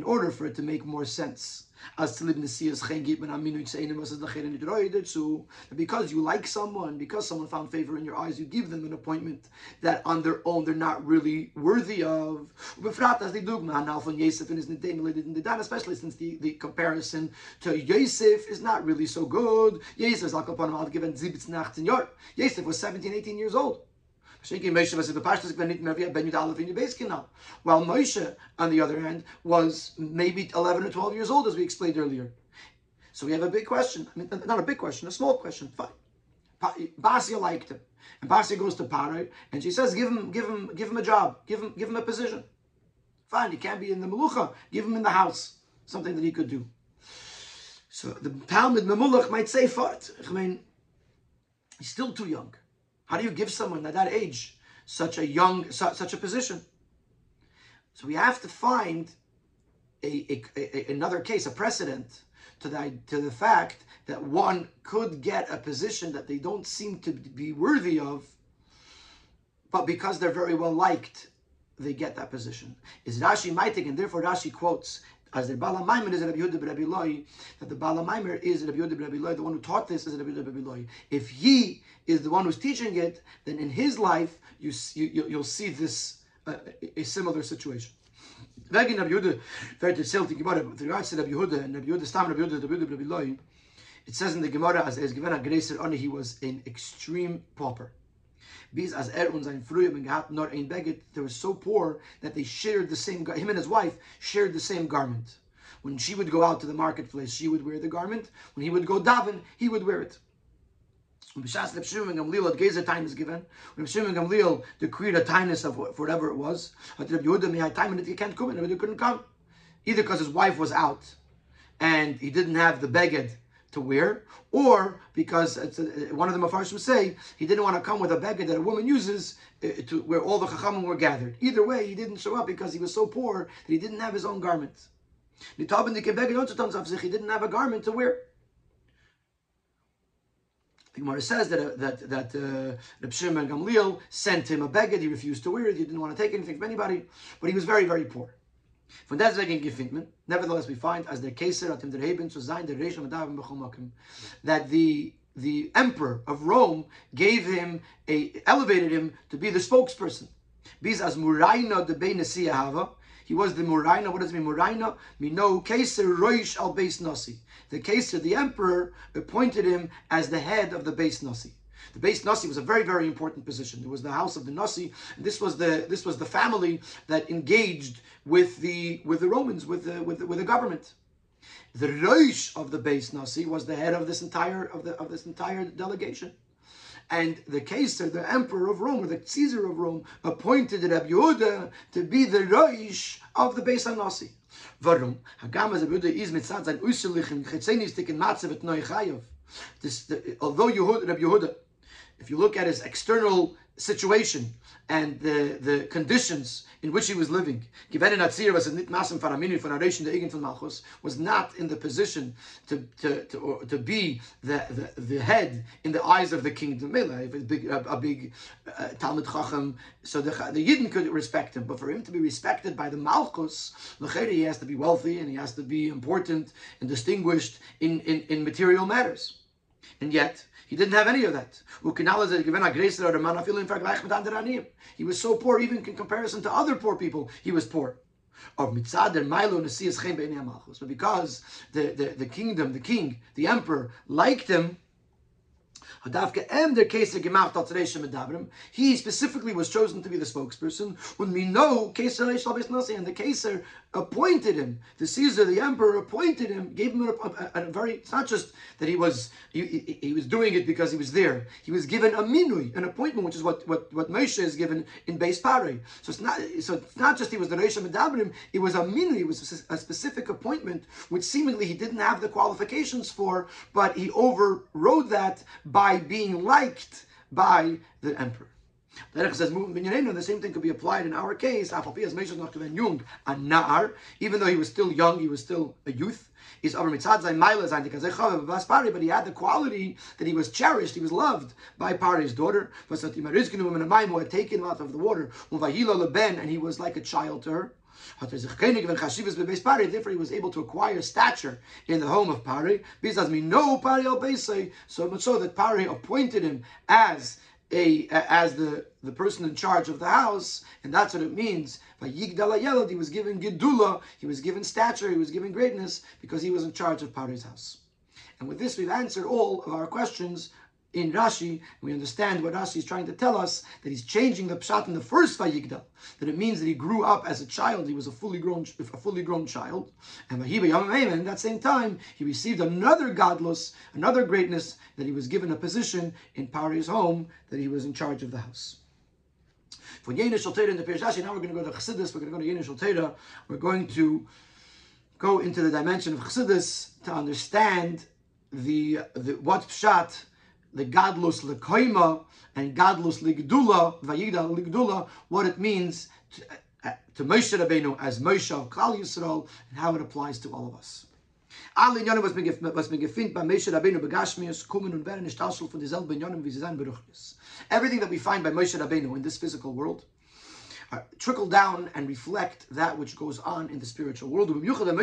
order for it to make more sense. As because you like someone, because someone found favor in your eyes, you give them an appointment that on their own they're not really worthy of. Especially since the, the comparison to Yosef is not really so good. Yosef was 17, 18 years old. While Moshe, on the other hand, was maybe 11 or 12 years old, as we explained earlier. So we have a big question. I mean, not a big question, a small question. Fine. Basia liked him. And Basia goes to Paro and she says, give him, give him, give him a job, give him, give him a position. Fine, he can't be in the Melucha, give him in the house, something that he could do. So the Talmud Memulach might say, Fart. I mean, he's still too young. How do you give someone at that age such a young, such a position? So we have to find a, a, a, another case, a precedent to the, to the fact that one could get a position that they don't seem to be worthy of, but because they're very well liked, they get that position. Is Rashi Maitik, and therefore Rashi quotes as the Bala Maimer is Rabbi Yehuda Rabbi Loi, that the Bala Maimer is Rabbi Yehuda Rabbi Loi, the one who taught this is Rabbi Yehuda Rabbi Loi. If he is the one who's teaching it, then in his life you, you you'll see this uh, a similar situation. Wegen Rabbi Yehuda, very die Gemara, with regards to Rabbi Yehuda and Rabbi Yehuda, Stam Rabbi Yehuda, Rabbi Yehuda Rabbi Loi, it says in the Gemara, as is given a gracer honor, he was an extreme pauper. As er und sein gehabt nur ein they were so poor that they shared the same, him and his wife shared the same garment. When she would go out to the marketplace, she would wear the garment. When he would go daven, he would wear it. When B'shas Lepshim and Gamliel had Gezer time is given, when Lepshim and Gamliel decreed a timeless of whatever it was, but Rabbi Yehuda had time and he can't come, and he couldn't come. Either because his wife was out, and he didn't have the beged to wear, or because a, one of the mafarshim say he didn't want to come with a beggar that a woman uses uh, to where all the chachamim were gathered. Either way, he didn't show up because he was so poor that he didn't have his own garment. He didn't have a garment to wear. The Gemara says that uh, that that uh, Reb Gamliel sent him a beggar. He refused to wear it. He didn't want to take anything from anybody, but he was very very poor. Von deswegen gefindt nevertheless we find as der Kaiser at der Heben zu sein der Reish that the the emperor of Rome gave him a elevated him to be the spokesperson. Bis as Muraina de Benesia Hava, he was the Muraina. What does it mean? Muraina? Mino Kaiser Roish al Beis Nasi. The Kaiser, the emperor, appointed him as the head of the Beis Nasi. The Beis Nasi was a very, very important position. It was the house of the Nasi. This was the this was the family that engaged with the with the Romans, with the with the, with the government. The Roish of the Beis Nasi was the head of this entire of the of this entire delegation. And the Caesar, the emperor of Rome, or the Caesar of Rome, appointed Rabbi Yehuda to be the Roish of the Beis Nasi. Warum? Hagam as Rabbi Yehuda is mitzad in matzevet neu chayav. Although Yehuda, Rabbi Yehuda, if you look at his external situation and the, the conditions in which he was living, was not in the position to, to, to, to be the, the, the head in the eyes of the kingdom. A big, a, a big uh, Talmud Chacham, so the, the Yidden could respect him, but for him to be respected by the Malchus, he has to be wealthy and he has to be important and distinguished in, in, in material matters. And yet, he didn't have any of that. He was so poor, even in comparison to other poor people, he was poor. But because the, the, the kingdom, the king, the emperor liked him, he specifically was chosen to be the spokesperson. When we know and the Caesar appointed him, the Caesar, the emperor, appointed him, gave him a, a, a very. It's not just that he was he, he, was doing it because he was there. He was given a minui, an appointment, which is what what what Moshe is given in Beis Pare. So it's not so it's not just he was the Reish Medabrim. It was a minui. It was a, specific appointment, which seemingly he didn't have the qualifications for, but he overrode that by being liked by the emperor. The Derech says, the same thing could be applied in our case. Even though he was still young, he was still a youth. He's but he had the quality that he was cherished, he was loved by Pari's daughter. Who had taken out of the water, and he was like a child to her. Therefore, he was able to acquire stature in the home of Pari. So much so that Pari appointed him as a as the, the person in charge of the house, and that's what it means. By Yigdalayelad, he was given gedula, he was given stature, he was given greatness because he was in charge of Pari's house. And with this, we've answered all of our questions in Rashi, we understand what Rashi is trying to tell us that he's changing the pshat in the first Vayigdal, that it means that he grew up as a child, he was a fully grown, a fully grown child, and at that same time he received another godless, another greatness that he was given a position in Pari's home that he was in charge of the house. For Yenishal in the Pirish now we're going to go to Chassidus, we're going to go to Yenishal Teda, we're going to go into the dimension of Chassidus to understand the, the what pshat the gadlus lekoima and gadlus ligdula, vayigdal ligdula, what it means to, uh, to Moshe Rabbeinu as Moshe of Yisrael and how it applies to all of us. Alle was Moshe Rabbeinu begashmius, und werden nicht von dieselben wie sie sein beruchnis. Everything that we find by Moshe Rabbeinu in this physical world, trickle down and reflect that which goes on in the spiritual world. Which especially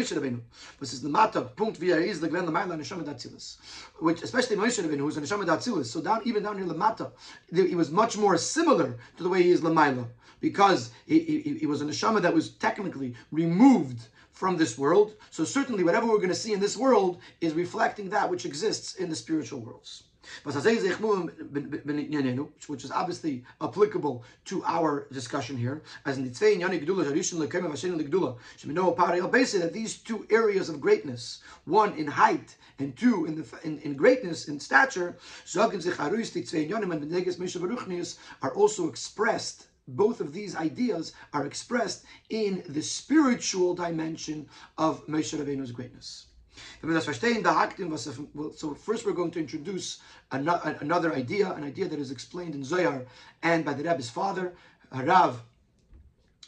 Moshe Rabbeinu, who's a neshama datzilis. So down even down here the lamata, he was much more similar to the way he is lamaila because he, he, he was a neshama that was technically removed from this world. So certainly whatever we're going to see in this world is reflecting that which exists in the spiritual worlds which is obviously applicable to our discussion here, as in the that these two areas of greatness, one in height and two in the in, in greatness in stature, are also expressed both of these ideas are expressed in the spiritual dimension of Moshe Rabbeinu's greatness. So first we're going to introduce another idea, an idea that is explained in Zohar and by the Rebbe's father, Rav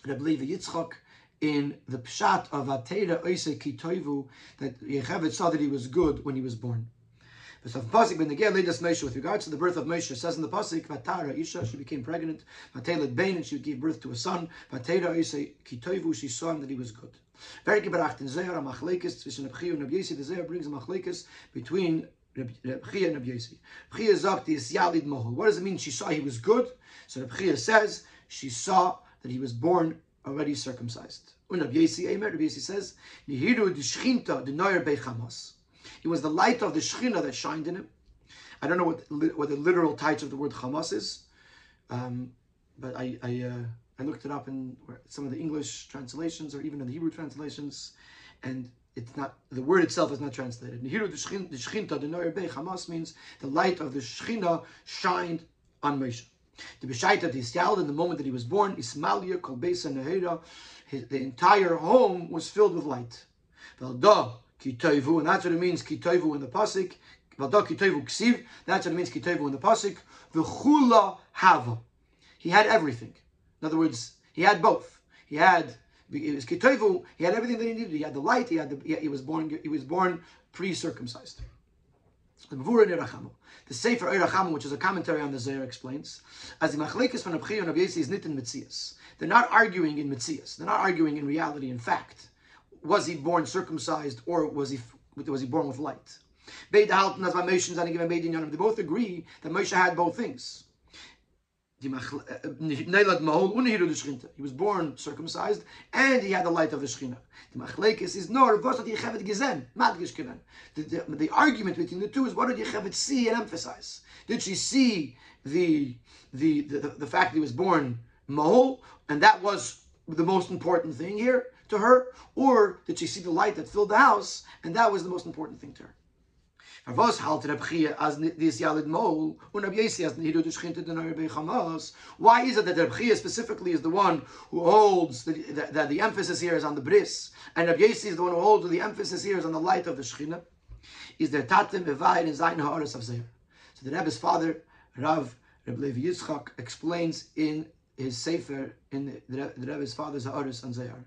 Reb Levi Yitzchak, in the Pshat of Atera Oise Kitoivu, that Yocheved saw that he was good when he was born. Pasuk Pasuk ben Negeh latest Moshe with regards to the birth of Moshe says in the pasuk Vatara Isha she became pregnant Vatelet Bain and she gave birth to a son Vatera Isha Kitoivu she saw him that he was good. Very gebracht in Zayar a machlekes zwischen Chia and Reb Yesi. The Zayar brings a machlekes between Reb Chia and Reb Yesi. Reb Chia is Yalid Mohol. What does it mean? She saw he was good. So Reb Chia says she saw that he was born already circumcised. And Reb Yesi Eimer Reb Yesi says Nihiru Dishchinta the Noyer He was the light of the Shechina that shined in him. I don't know what, what the literal title of the word Hamas is, um, but I I, uh, I, looked it up in some of the English translations or even in the Hebrew translations, and it's not the word itself is not translated. the Shechinta, the Noyer Bey Hamas means the light of the Shechina shined on Moshe. The B'shaita Tisyal, in the moment that he was born, Ismalia, Kolbesa, Nehera, the entire home was filled with light. Velda, Kitoivu, and that's what it means, Kitoivu in the pasuk. Vada Kitoivu Ksiv, that's what it means, Kitoivu in the Pasik. V'chula Hava. He had everything. In other words, he had both. He had it was Kitoivu, he had everything that he needed. He had the light, he had the, he, he was born he was born pre-circumcised. The Sefer Eirachamu, which is a commentary on the Zohar, explains, as the Machlekes from Abchiyah and Abyesi is knit in Mitzias. They're not arguing in Mitzias. They're not arguing in reality, in fact was he born circumcised or was he was he born with light? They both agree that Moshe had both things. Eh, eh, he was born circumcised and he had the light of the Shekhinah. The, the, the argument between the two is what did Yocheved see and emphasize? Did she see the, the, the, the fact that he was born Mahol and that was the most important thing here? To her, or did she see the light that filled the house, and that was the most important thing to her? Why is it that Reb specifically is the one who holds that the, the, emphasis here is on the bris, and Reb is the one who holds the emphasis here is on the light of the Shechina? Is there tatem evayin in zayin ha'aras of Zeir? So the Rebbe's father, Rav Reb Levi Yitzchak, explains in his sefer in the, the Rebbe's father's ha'aras on Zeir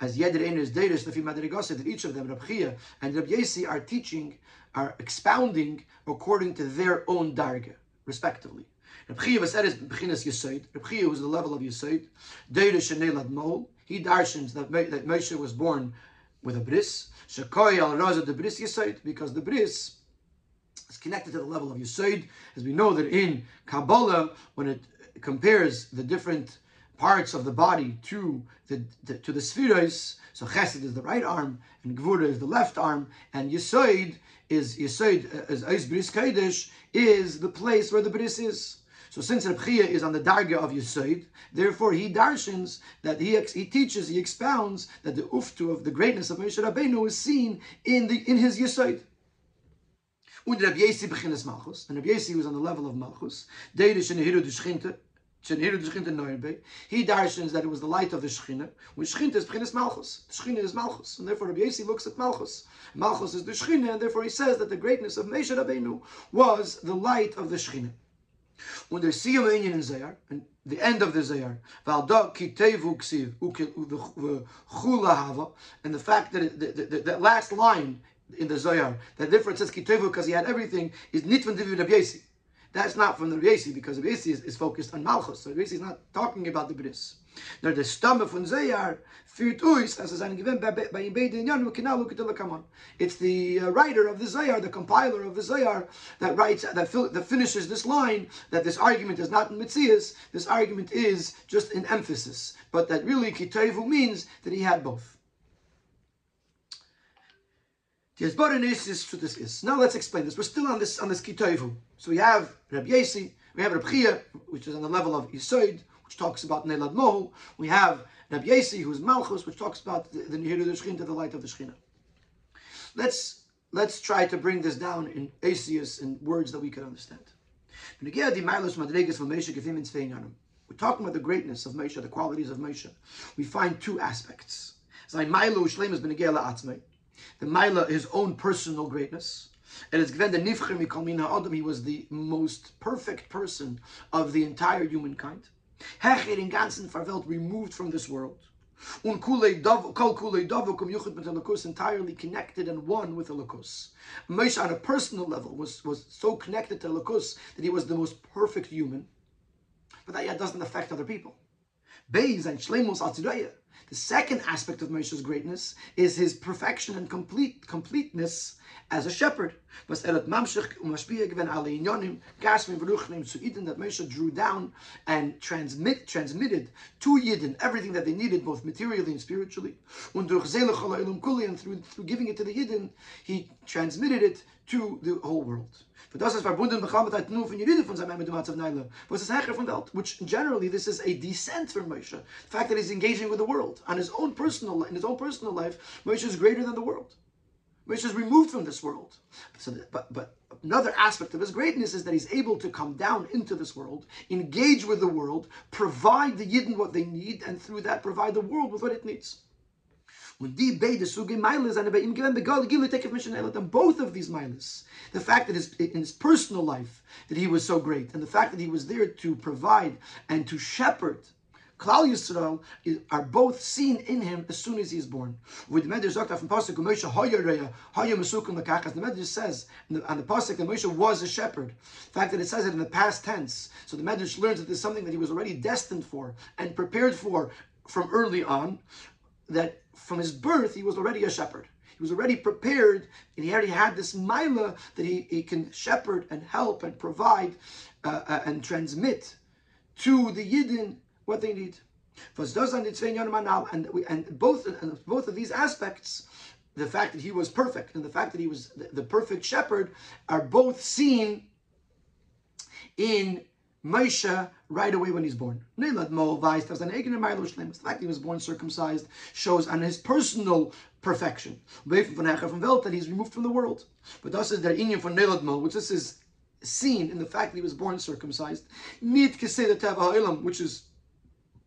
as Yeder Einer's Deiris Lefi Madrigosa, that each of them, Rab Chia and Rab Yesi, are teaching, are expounding according to their own darga, respectively. Rab Chia was his Bechinas Yisoid. Rab Chia was the level of Yisoid. Deiris Shenelad Mol. He darshans that, that Moshe was born with a bris. Shekoy al Raza the bris Yisoid, because the bris is connected to the level of Yisoid. As we know that in Kabbalah, when it compares the different parts of the body to the, the to the spheres. So Chesed is the right arm, and Gvura is the left arm, and Yisoid is Yisoid uh, as Eis Bris Kodesh is the place where the bris is. So since Reb is on the darga of Yisoid, therefore he darshins that he he teaches, he expounds that the uftu of the greatness of Moshe Rabbeinu is seen in the in his Yisoid. And Reb Yesi was on the level of Malchus. Deidish in the Hiru he darshans that it was the light of the Shechina, which Shechina is Bechinas Malchus. The Shechina is Malchus, and therefore Rabbi Yossi looks at Malchus. Malchus is the Shechina, and therefore he says that the greatness of Moshe Rabbeinu was the light of the Shechina. When there's Siyam Inyan in Zayar, and the end of the Zayar, and the fact that it, the, that last line in the Zayar, that difference says Kitevu because he had everything, is Nitvan Divi Rabbi Yossi. That's not from the Rebbe because the Rebbe is, is, focused on Malchus. So the Rebbe is not talking about the Bris. Now the Stamme von Zeyar führt uns, as seine gewinn bei beiden Inyan, genau look at the on. It's the uh, writer of the Zayar, the compiler of the Zayar, that writes, that, fil- that finishes this line, that this argument is not in Mitzias, this argument is just an emphasis. But that really Kitevu means that he had both. Now let's explain this. We're still on this on this kitoivu. So we have Reb Yesi, we have Reb Chia, which is on the level of Yisoid, which talks about Nelad Mohul. We have Reb Yesi, who's Malchus, which talks about the Nihiru the to the light of the Shechina. Let's let's try to bring this down in Asius in words that we can understand. We're talking about the greatness of Moshe, the qualities of Moshe. We find two aspects. The Maila, his own personal greatness. And it's given the Nifcher Mikol Mina Adam, he was the most perfect person of the entire humankind. Hecher in ganzen Verwelt, removed from this world. Un kule kol kule davukum yuchud entirely connected and one with Elokus. Moshe on a personal level was, was so connected to Elokus that he was the most perfect human, but that yet doesn't affect other people. Beis and Shlemus Atziraya. The second aspect of Moshe's greatness is his perfection and complete completeness as a shepherd. Er that Moshe drew down and transmit, transmitted to Yidden everything that they needed, both materially and spiritually. And through, through giving it to the Yidden, he transmitted it to the whole world. Für das ist verbunden mit nur von Yidden von seinem Matzav Naila. Was ist Hecher von Welt? Which generally this is a descent from Moshe. The fact that he's engaging with the world on his own personal in his own personal life, Moshe is greater than the world which is removed from this world. So, but but another aspect of his greatness is that he's able to come down into this world, engage with the world, provide the Yidden what they need, and through that provide the world with what it needs. And beim given begal gilu take mission and both of these milas, the fact that his, in his personal life that he was so great, and the fact that he was there to provide and to shepherd Klal Yisrael are both seen in him as soon as he is born. With Zakta from Pasuk Moshe Hoyareya Hoya Mesukun Lekachas. The Medrash says on the Pasuk that Moshe was a shepherd. The fact that it says it in the past tense, so the Medrash learns that there's something that he was already destined for and prepared for from early on. That from his birth he was already a shepherd. He was already prepared, and he already had this mila that he, he can shepherd and help and provide uh, uh, and transmit to the Yidden what they need. And, we, and both and both of these aspects, the fact that he was perfect and the fact that he was the, the perfect shepherd, are both seen in Moshe right away when he's born. The fact that he was born circumcised shows on his personal perfection. That he's removed from the world. But thus is there inyan for Nelad Mo, which this is seen in the fact that he was born circumcised. Which is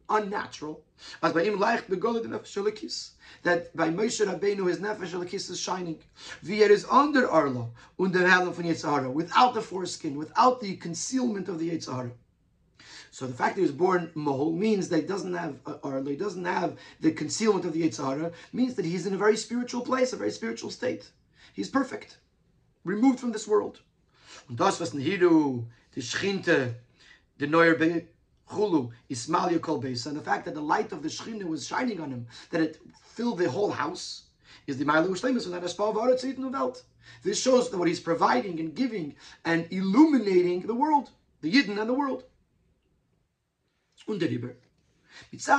unnatural. That by Moshe Rabbeinu his nefesh alekis is shining. V'yer is under Arlo under Helen von Yitzhara, without the foreskin, without the concealment of the Yitzhara. So the fact that he was born Mohol means that he doesn't have uh, Arlo, he doesn't have the concealment of the Yitzhara, means that he's in a very spiritual place, a very spiritual state. He's perfect, removed from this world. Und das was Hidu, die Schinte, the neuer Chulu, Ismail Yakol and the fact that the light of the Shekhinah was shining on him, that it filled the whole house, is the Mailu Shlemus and that Espal Varatzit Welt. This shows that what he's providing and giving and illuminating the world, the Yidden and the world. From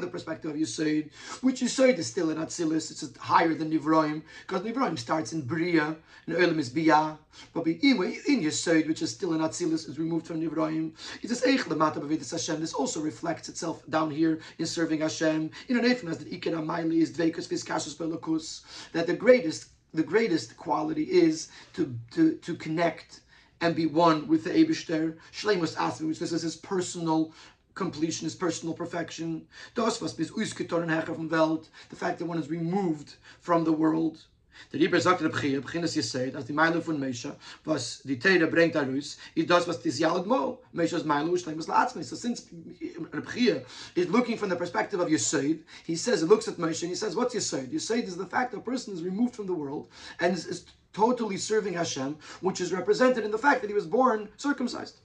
the perspective of Yesed, which Yesed is still in Atzilis, it's higher than Nivroim, because Nivroim starts in Bria, and Olam is Bia, but in Yesed, which is still in Atzilis, is removed from Nivroim. It says, Eich Lamata B'vedis Hashem, this also reflects itself down here in serving Hashem. In an Eifin, as that Iker Amaili is Dveikus Vizkashus Belokus, that the greatest the greatest quality is to, to, to connect and be one with the Abishter. Shleimus Asmi, which this is his personal completion, his personal perfection. Das was bis from Welt, the fact that one is removed from the world. Der Rebbe sagt in der Bchir, Bchinas Yesed, als die von Mesha, was die Teire bringt daraus, ist das, was this Yalad Mo, Mesha's Meile, Shleimus Latzmi. So since the Bchir is looking from the perspective of Yesed, he says, he looks at Mesha and he says, what's Yesed? Yesed is the fact that a person is removed from the world and is, is totally serving Hashem, which is represented in the fact that he was born circumcised.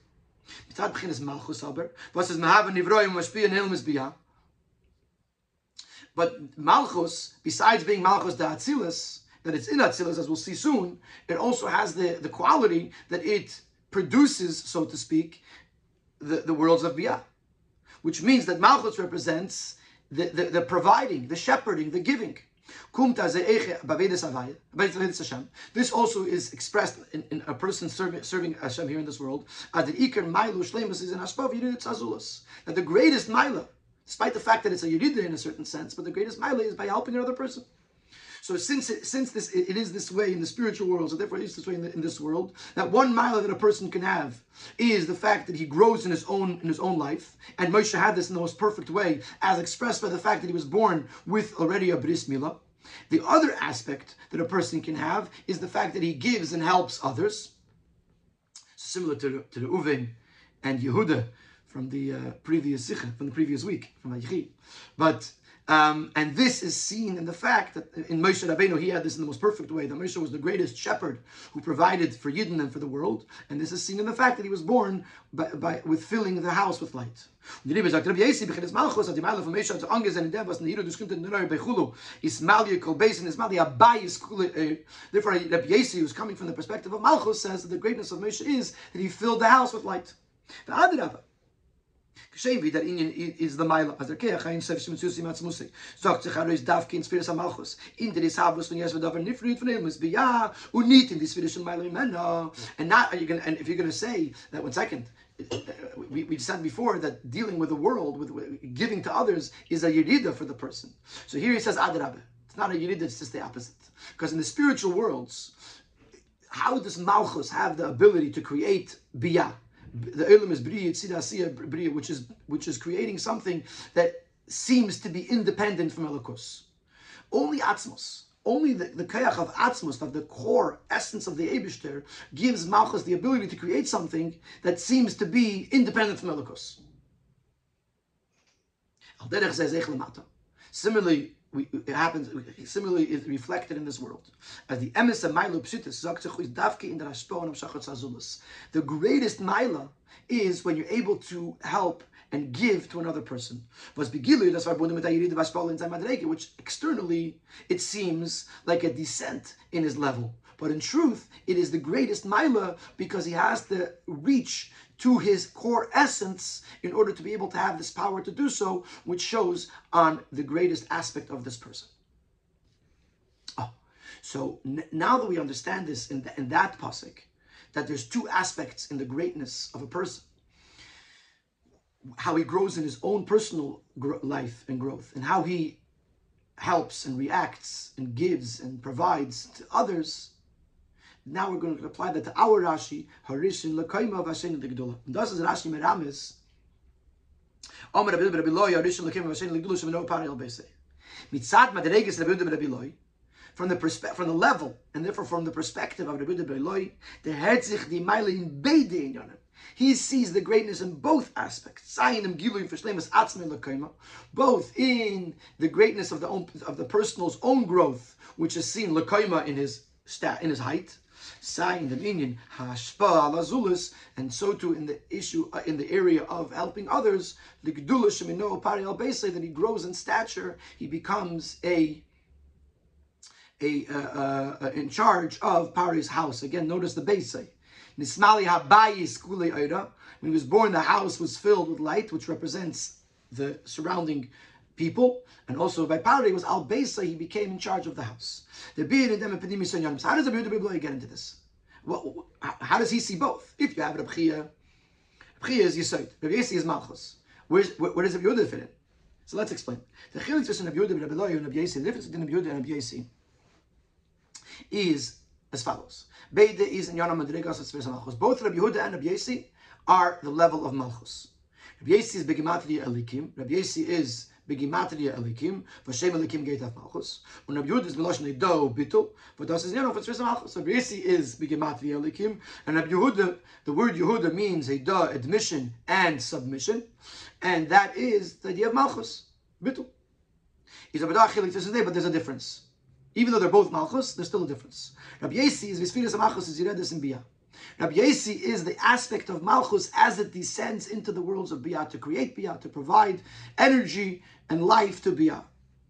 But Malchus, besides being Malchus the Atzilus, that it's in Atzilus, as we'll see soon, it also has the, the quality that it produces, so to speak, the, the worlds of Biyah. Which means that Malchus represents the, the, the providing, the shepherding, the giving. This also is expressed in, in a person serving, serving Hashem here in this world. That the greatest Maila, despite the fact that it's a Yerida in a certain sense, but the greatest Maila is by helping another person. So since it, since this it, it is this way in the spiritual world, so therefore it is this way in, the, in this world, that one mile that a person can have is the fact that he grows in his own in his own life, and Moshe had this in the most perfect way, as expressed by the fact that he was born with already a bris milah. The other aspect that a person can have is the fact that he gives and helps others, similar to, to the Uven and Yehuda from the uh, previous from the previous week, from Vayichi. But um, and this is seen in the fact that in Moshe Rabbeinu, he had this in the most perfect way. That Moshe was the greatest shepherd who provided for Yidden and for the world. And this is seen in the fact that he was born by, by with filling the house with light. Therefore, Rabbi Yesi, who's coming from the perspective of Malchus, says that the greatness of Moshe is that he filled the house with light. Kshevi, that Inyan is the Maila. As der Keach, ein Sef Shemtzusi Matzmusik. Sagt sich, er Davki in Spiris Amalchus. In der Ishabus von Yesva Davar Nifrit von Ilmus Biyah, und nicht in die Svidischen Maila Imena. And not, are you gonna, and if you're going to say that, one second, we, we said before that dealing with the world, with, with giving to others, is a yerida for the person. So here he says adrabe. It's not a yerida; it's just the opposite. Because in the spiritual worlds, how does Malchus have the ability to create biyah? The Elam is Bria, which is which is creating something that seems to be independent from Elokus. Only Atzmos, only the, the kayach of Atzmos, of the core essence of the Abishter, gives Malchus the ability to create something that seems to be independent from Elokus. Similarly, we, it happens similarly is reflected in this world. As the of davke in the. The greatest Mila is when you're able to help and give to another person. Was begilu, that's why Which externally it seems like a descent in his level. But in truth, it is the greatest Mila because he has the reach to his core essence in order to be able to have this power to do so, which shows on the greatest aspect of this person. Oh, so n- now that we understand this in, in that pasuk, that there's two aspects in the greatness of a person how he grows in his own personal life and growth, and how he helps and reacts and gives and provides to others now we're going to apply that to our Rashi, Harishin Lakaima Ligdula. Das is Rashi Rabbi Harishin Lakaima Madreges Rabbi Rabbi from the perspe- from the level, and therefore from the perspective of Rabbi Rabbi the Herzich in. He sees the greatness in both aspects. Both in the greatness of the own, of the person's own growth, which is seen in his stat in his height, Sign the meaning hashpa alazulis, and so too in the issue uh, in the area of helping others, the gedula shemino that he grows in stature, he becomes a a uh, uh, in charge of Pari's house. Again, notice the Beisei. Nismali habayis kule When he was born, the house was filled with light, which represents the surrounding people, and also by Pari was Al Besa, he became in charge of the house. The and them How does the Rabbi get into this? Well, how does he see both? If you have Rabbi Chia, Chia is Rabbi Yisi is Malchus. Where's, where, does Rabbi Yehuda fit in? So let's explain. The chilik between Rabbi Yehuda and Rabbi Loya and Yisi, the difference between Rabbi Yehuda and Rabbi Yisi is as follows. Beide is in Yonah Madrigas as Malchus. Both Rabbi Yehuda and Yisi are the level of Malchus. Rabbi Yisi is Begimatri Elikim. Rabbi Yisi is begimatria elikim, v'shem elikim of malchus. When Rabbi Yehuda is meloshen do bitul, but das is you know for tzvisa malchus. So Yisi is begimatria elikim, and Rabbi Yehuda, the word Yehuda means da admission and submission, and that is the idea of malchus bitul. He's a b'dachilik to but there's a difference. Even though they're both malchus, there's still a difference. Rabbi Yisi is visfiras malchus is in biyah. Rabbi Yesi is the aspect of Malchus as it descends into the worlds of Biyah, to create Biyah, to provide energy and life to Biyah.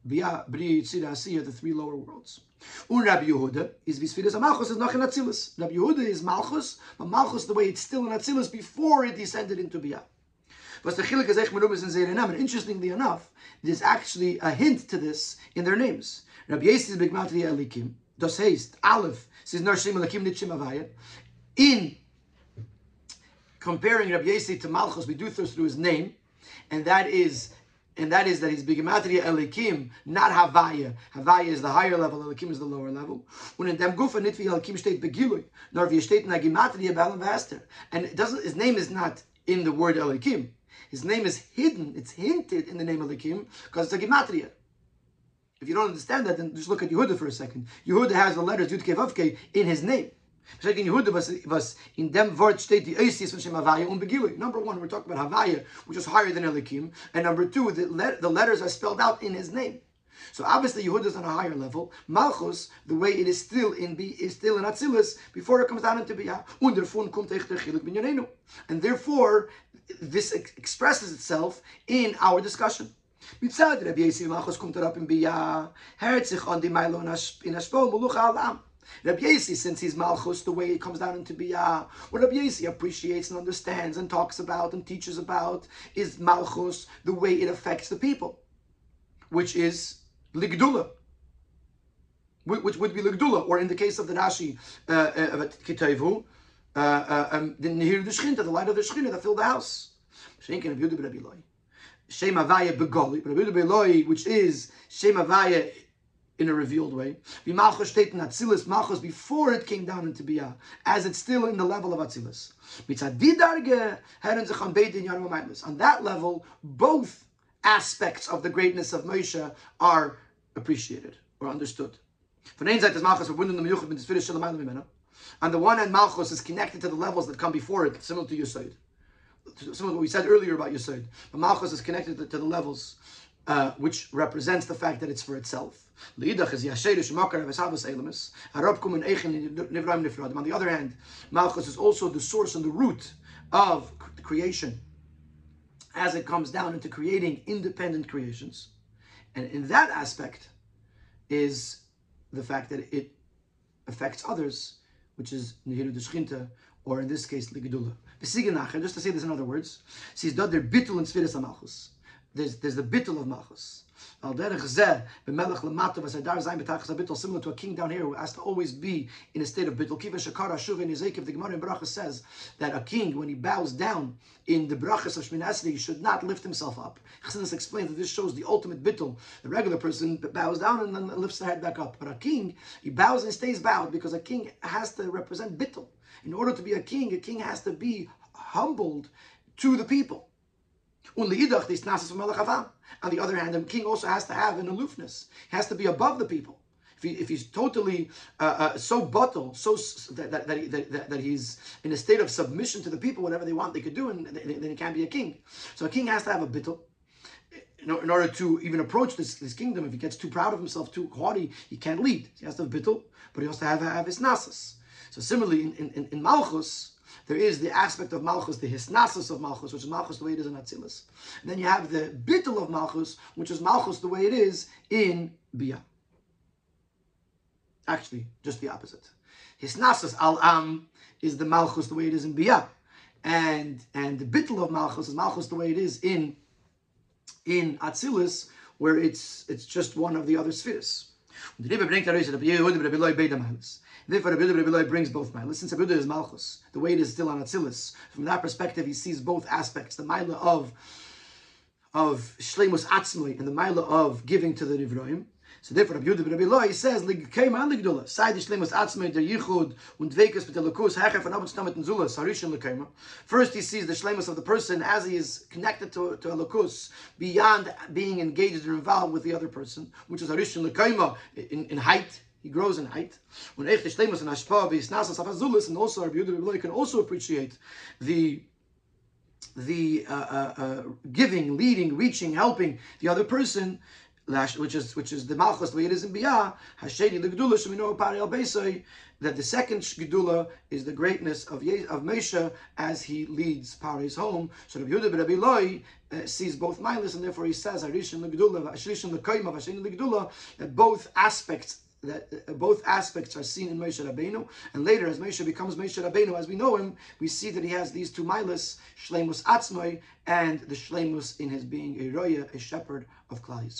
Biyah, Bri, Yitzira, Asiya, the three lower worlds. Un Rabbi Yehuda is Visfiras Malchus is Nachin Atzilus. Rabbi Yehuda is Malchus, but Malchus the way it's still in Atzilus before it descended into Biyah. Was the Chilik is Ech and Zeinam. And interestingly enough, there's actually a hint to this in their names. Rabbi Yesi is Bigmatri Elikim. Das heißt, Aleph says Narshim Elikim Nitchim Avaya. In comparing Rabbi Yesi to Malchus, we do this through his name, and that is and that is that he's bigematria elikim, not havaya. Havaya is the higher level, elikim is the lower level. In dem gufa elikim nor. And it doesn't, his name is not in the word elikim. His name is hidden, it's hinted in the name elikim, because it's a gematria. If you don't understand that, then just look at Yehuda for a second. Yehuda has the letters Yud Kevavke in his name. In Yehuda was, was in dem Wort steht die Oisies von Shem Havaya. Number one, we're talking about Havaya, which is higher than Elikim. And number two, the, let, the letters are spelled out in his name. So obviously Yehuda is on a higher level. Malchus, the way it is still in B, is still in Atzilus before it comes down into Biyah. Chiluk. And therefore, this ex- expresses itself in our discussion. Mitzad Rabbi Malchus in Biyah. Meilo in Ashpo, Muluch. Rabbi Yesi, since he's Malchus, the way it comes down into Biyah, what Rabbi Yesi appreciates and understands and talks about and teaches about is Malchus, the way it affects the people, which is Ligdula, which would be Ligdula, or in the case of the Rashi uh, uh, of Kitevu, uh, uh, the Nihir the Shchinta, the light of the Shchinta that filled the house. Shem Avaya Begoli, which is Shem Avaya in a revealed way. Malchus Atzilus, Malchus before it came down into Biyah, as it's still in the level of Atzilus. On that level, both aspects of the greatness of Moshe are appreciated or understood. On the one hand, Malchus is connected to the levels that come before it, similar to Yesod. Similar to what we said earlier about Yesod. But Malchus is connected to the levels uh, which represents the fact that it's for itself. On the other hand, Malchus is also the source and the root of creation as it comes down into creating independent creations. And in that aspect is the fact that it affects others, which is Nehiru Deshchinta, or in this case, Ligidula. Just to say this in other words, says bitul and Sfiris Malchus there's there's the bittul of Malchus. Similar to a king down here who has to always be in a state of bittul. Kiva shakara shuv in Ezekiel, the Gemara in Bracha says that a king, when he bows down in the brachas of Shmin he should not lift himself up. Chassidus explains that this shows the ultimate bittul. The regular person bows down and then lifts the head back up. But a king, he bows and stays bowed because a king has to represent bittul. In order to be a king, a king has to be humbled to the people. On the other hand, the king also has to have an aloofness. He has to be above the people. If, he, if he's totally uh, uh, so bottle, so that, that, that, that, that, he's in a state of submission to the people, whatever they want, they could do, and then he can't be a king. So a king has to have a bittul. In, order to even approach this, this kingdom, if he gets too proud of himself, too haughty, he can't lead. He has to have bittul, but he also has to have, his nasus. So similarly, in, in, in Malchus, there is the aspect of Malchus, the hisnasus of Malchus, which is Malchus the way it is in Atzilus. Then you have the bittel of Malchus, which is Malchus the way it is in Bia. Actually, just the opposite. Hisnasus al am is the Malchus the way it is in Bia. And and the bittel of Malchus is Malchus the way it is in in Atzilus, where it's it's just one of the other spheres. Therefore, Rabbi Rabbi brings both milas. Since Rabbi is Malchus, the way it is still on Atzilus, from that perspective, he sees both aspects: the mila of of shleimus atzmui and the mila of giving to the nivroim. So therefore, Rabbi Yehuda Rabbi Loi says, "Ligkeim an ligdula, side shleimus atzmui der yichud und dvekas betelakus hecher von stamet nzulas harishon lekema." First, he sees the shleimus of the person as he is connected to to a beyond being engaged or involved with the other person, which is harishon lekema in, in height he grows in height. When Eich Tishlemus and Ashpa V'Isnasas Afazulis, and also Rabbi Yehuda can also appreciate the the uh, uh, uh, giving, leading, reaching, helping the other person, which is which is the malchus the way it is in biyah. Hashedi legdula shemino pari al That the second gedula is the greatness of Ye- of Moshe as he leads Pari's home. So Rabbi Yehuda Rabbi Loi uh, sees both milas, and therefore he says Arishin legdula, Arishin lekoyim, Arishin legdula. That both aspects that uh, both aspects are seen in Moshe Rabbeinu, and later as Moshe becomes Moshe Rabbeinu, as we know him, we see that he has these two milas, Shlemus Atzmai, and the Shlemus in his being a roya, a shepherd of Klal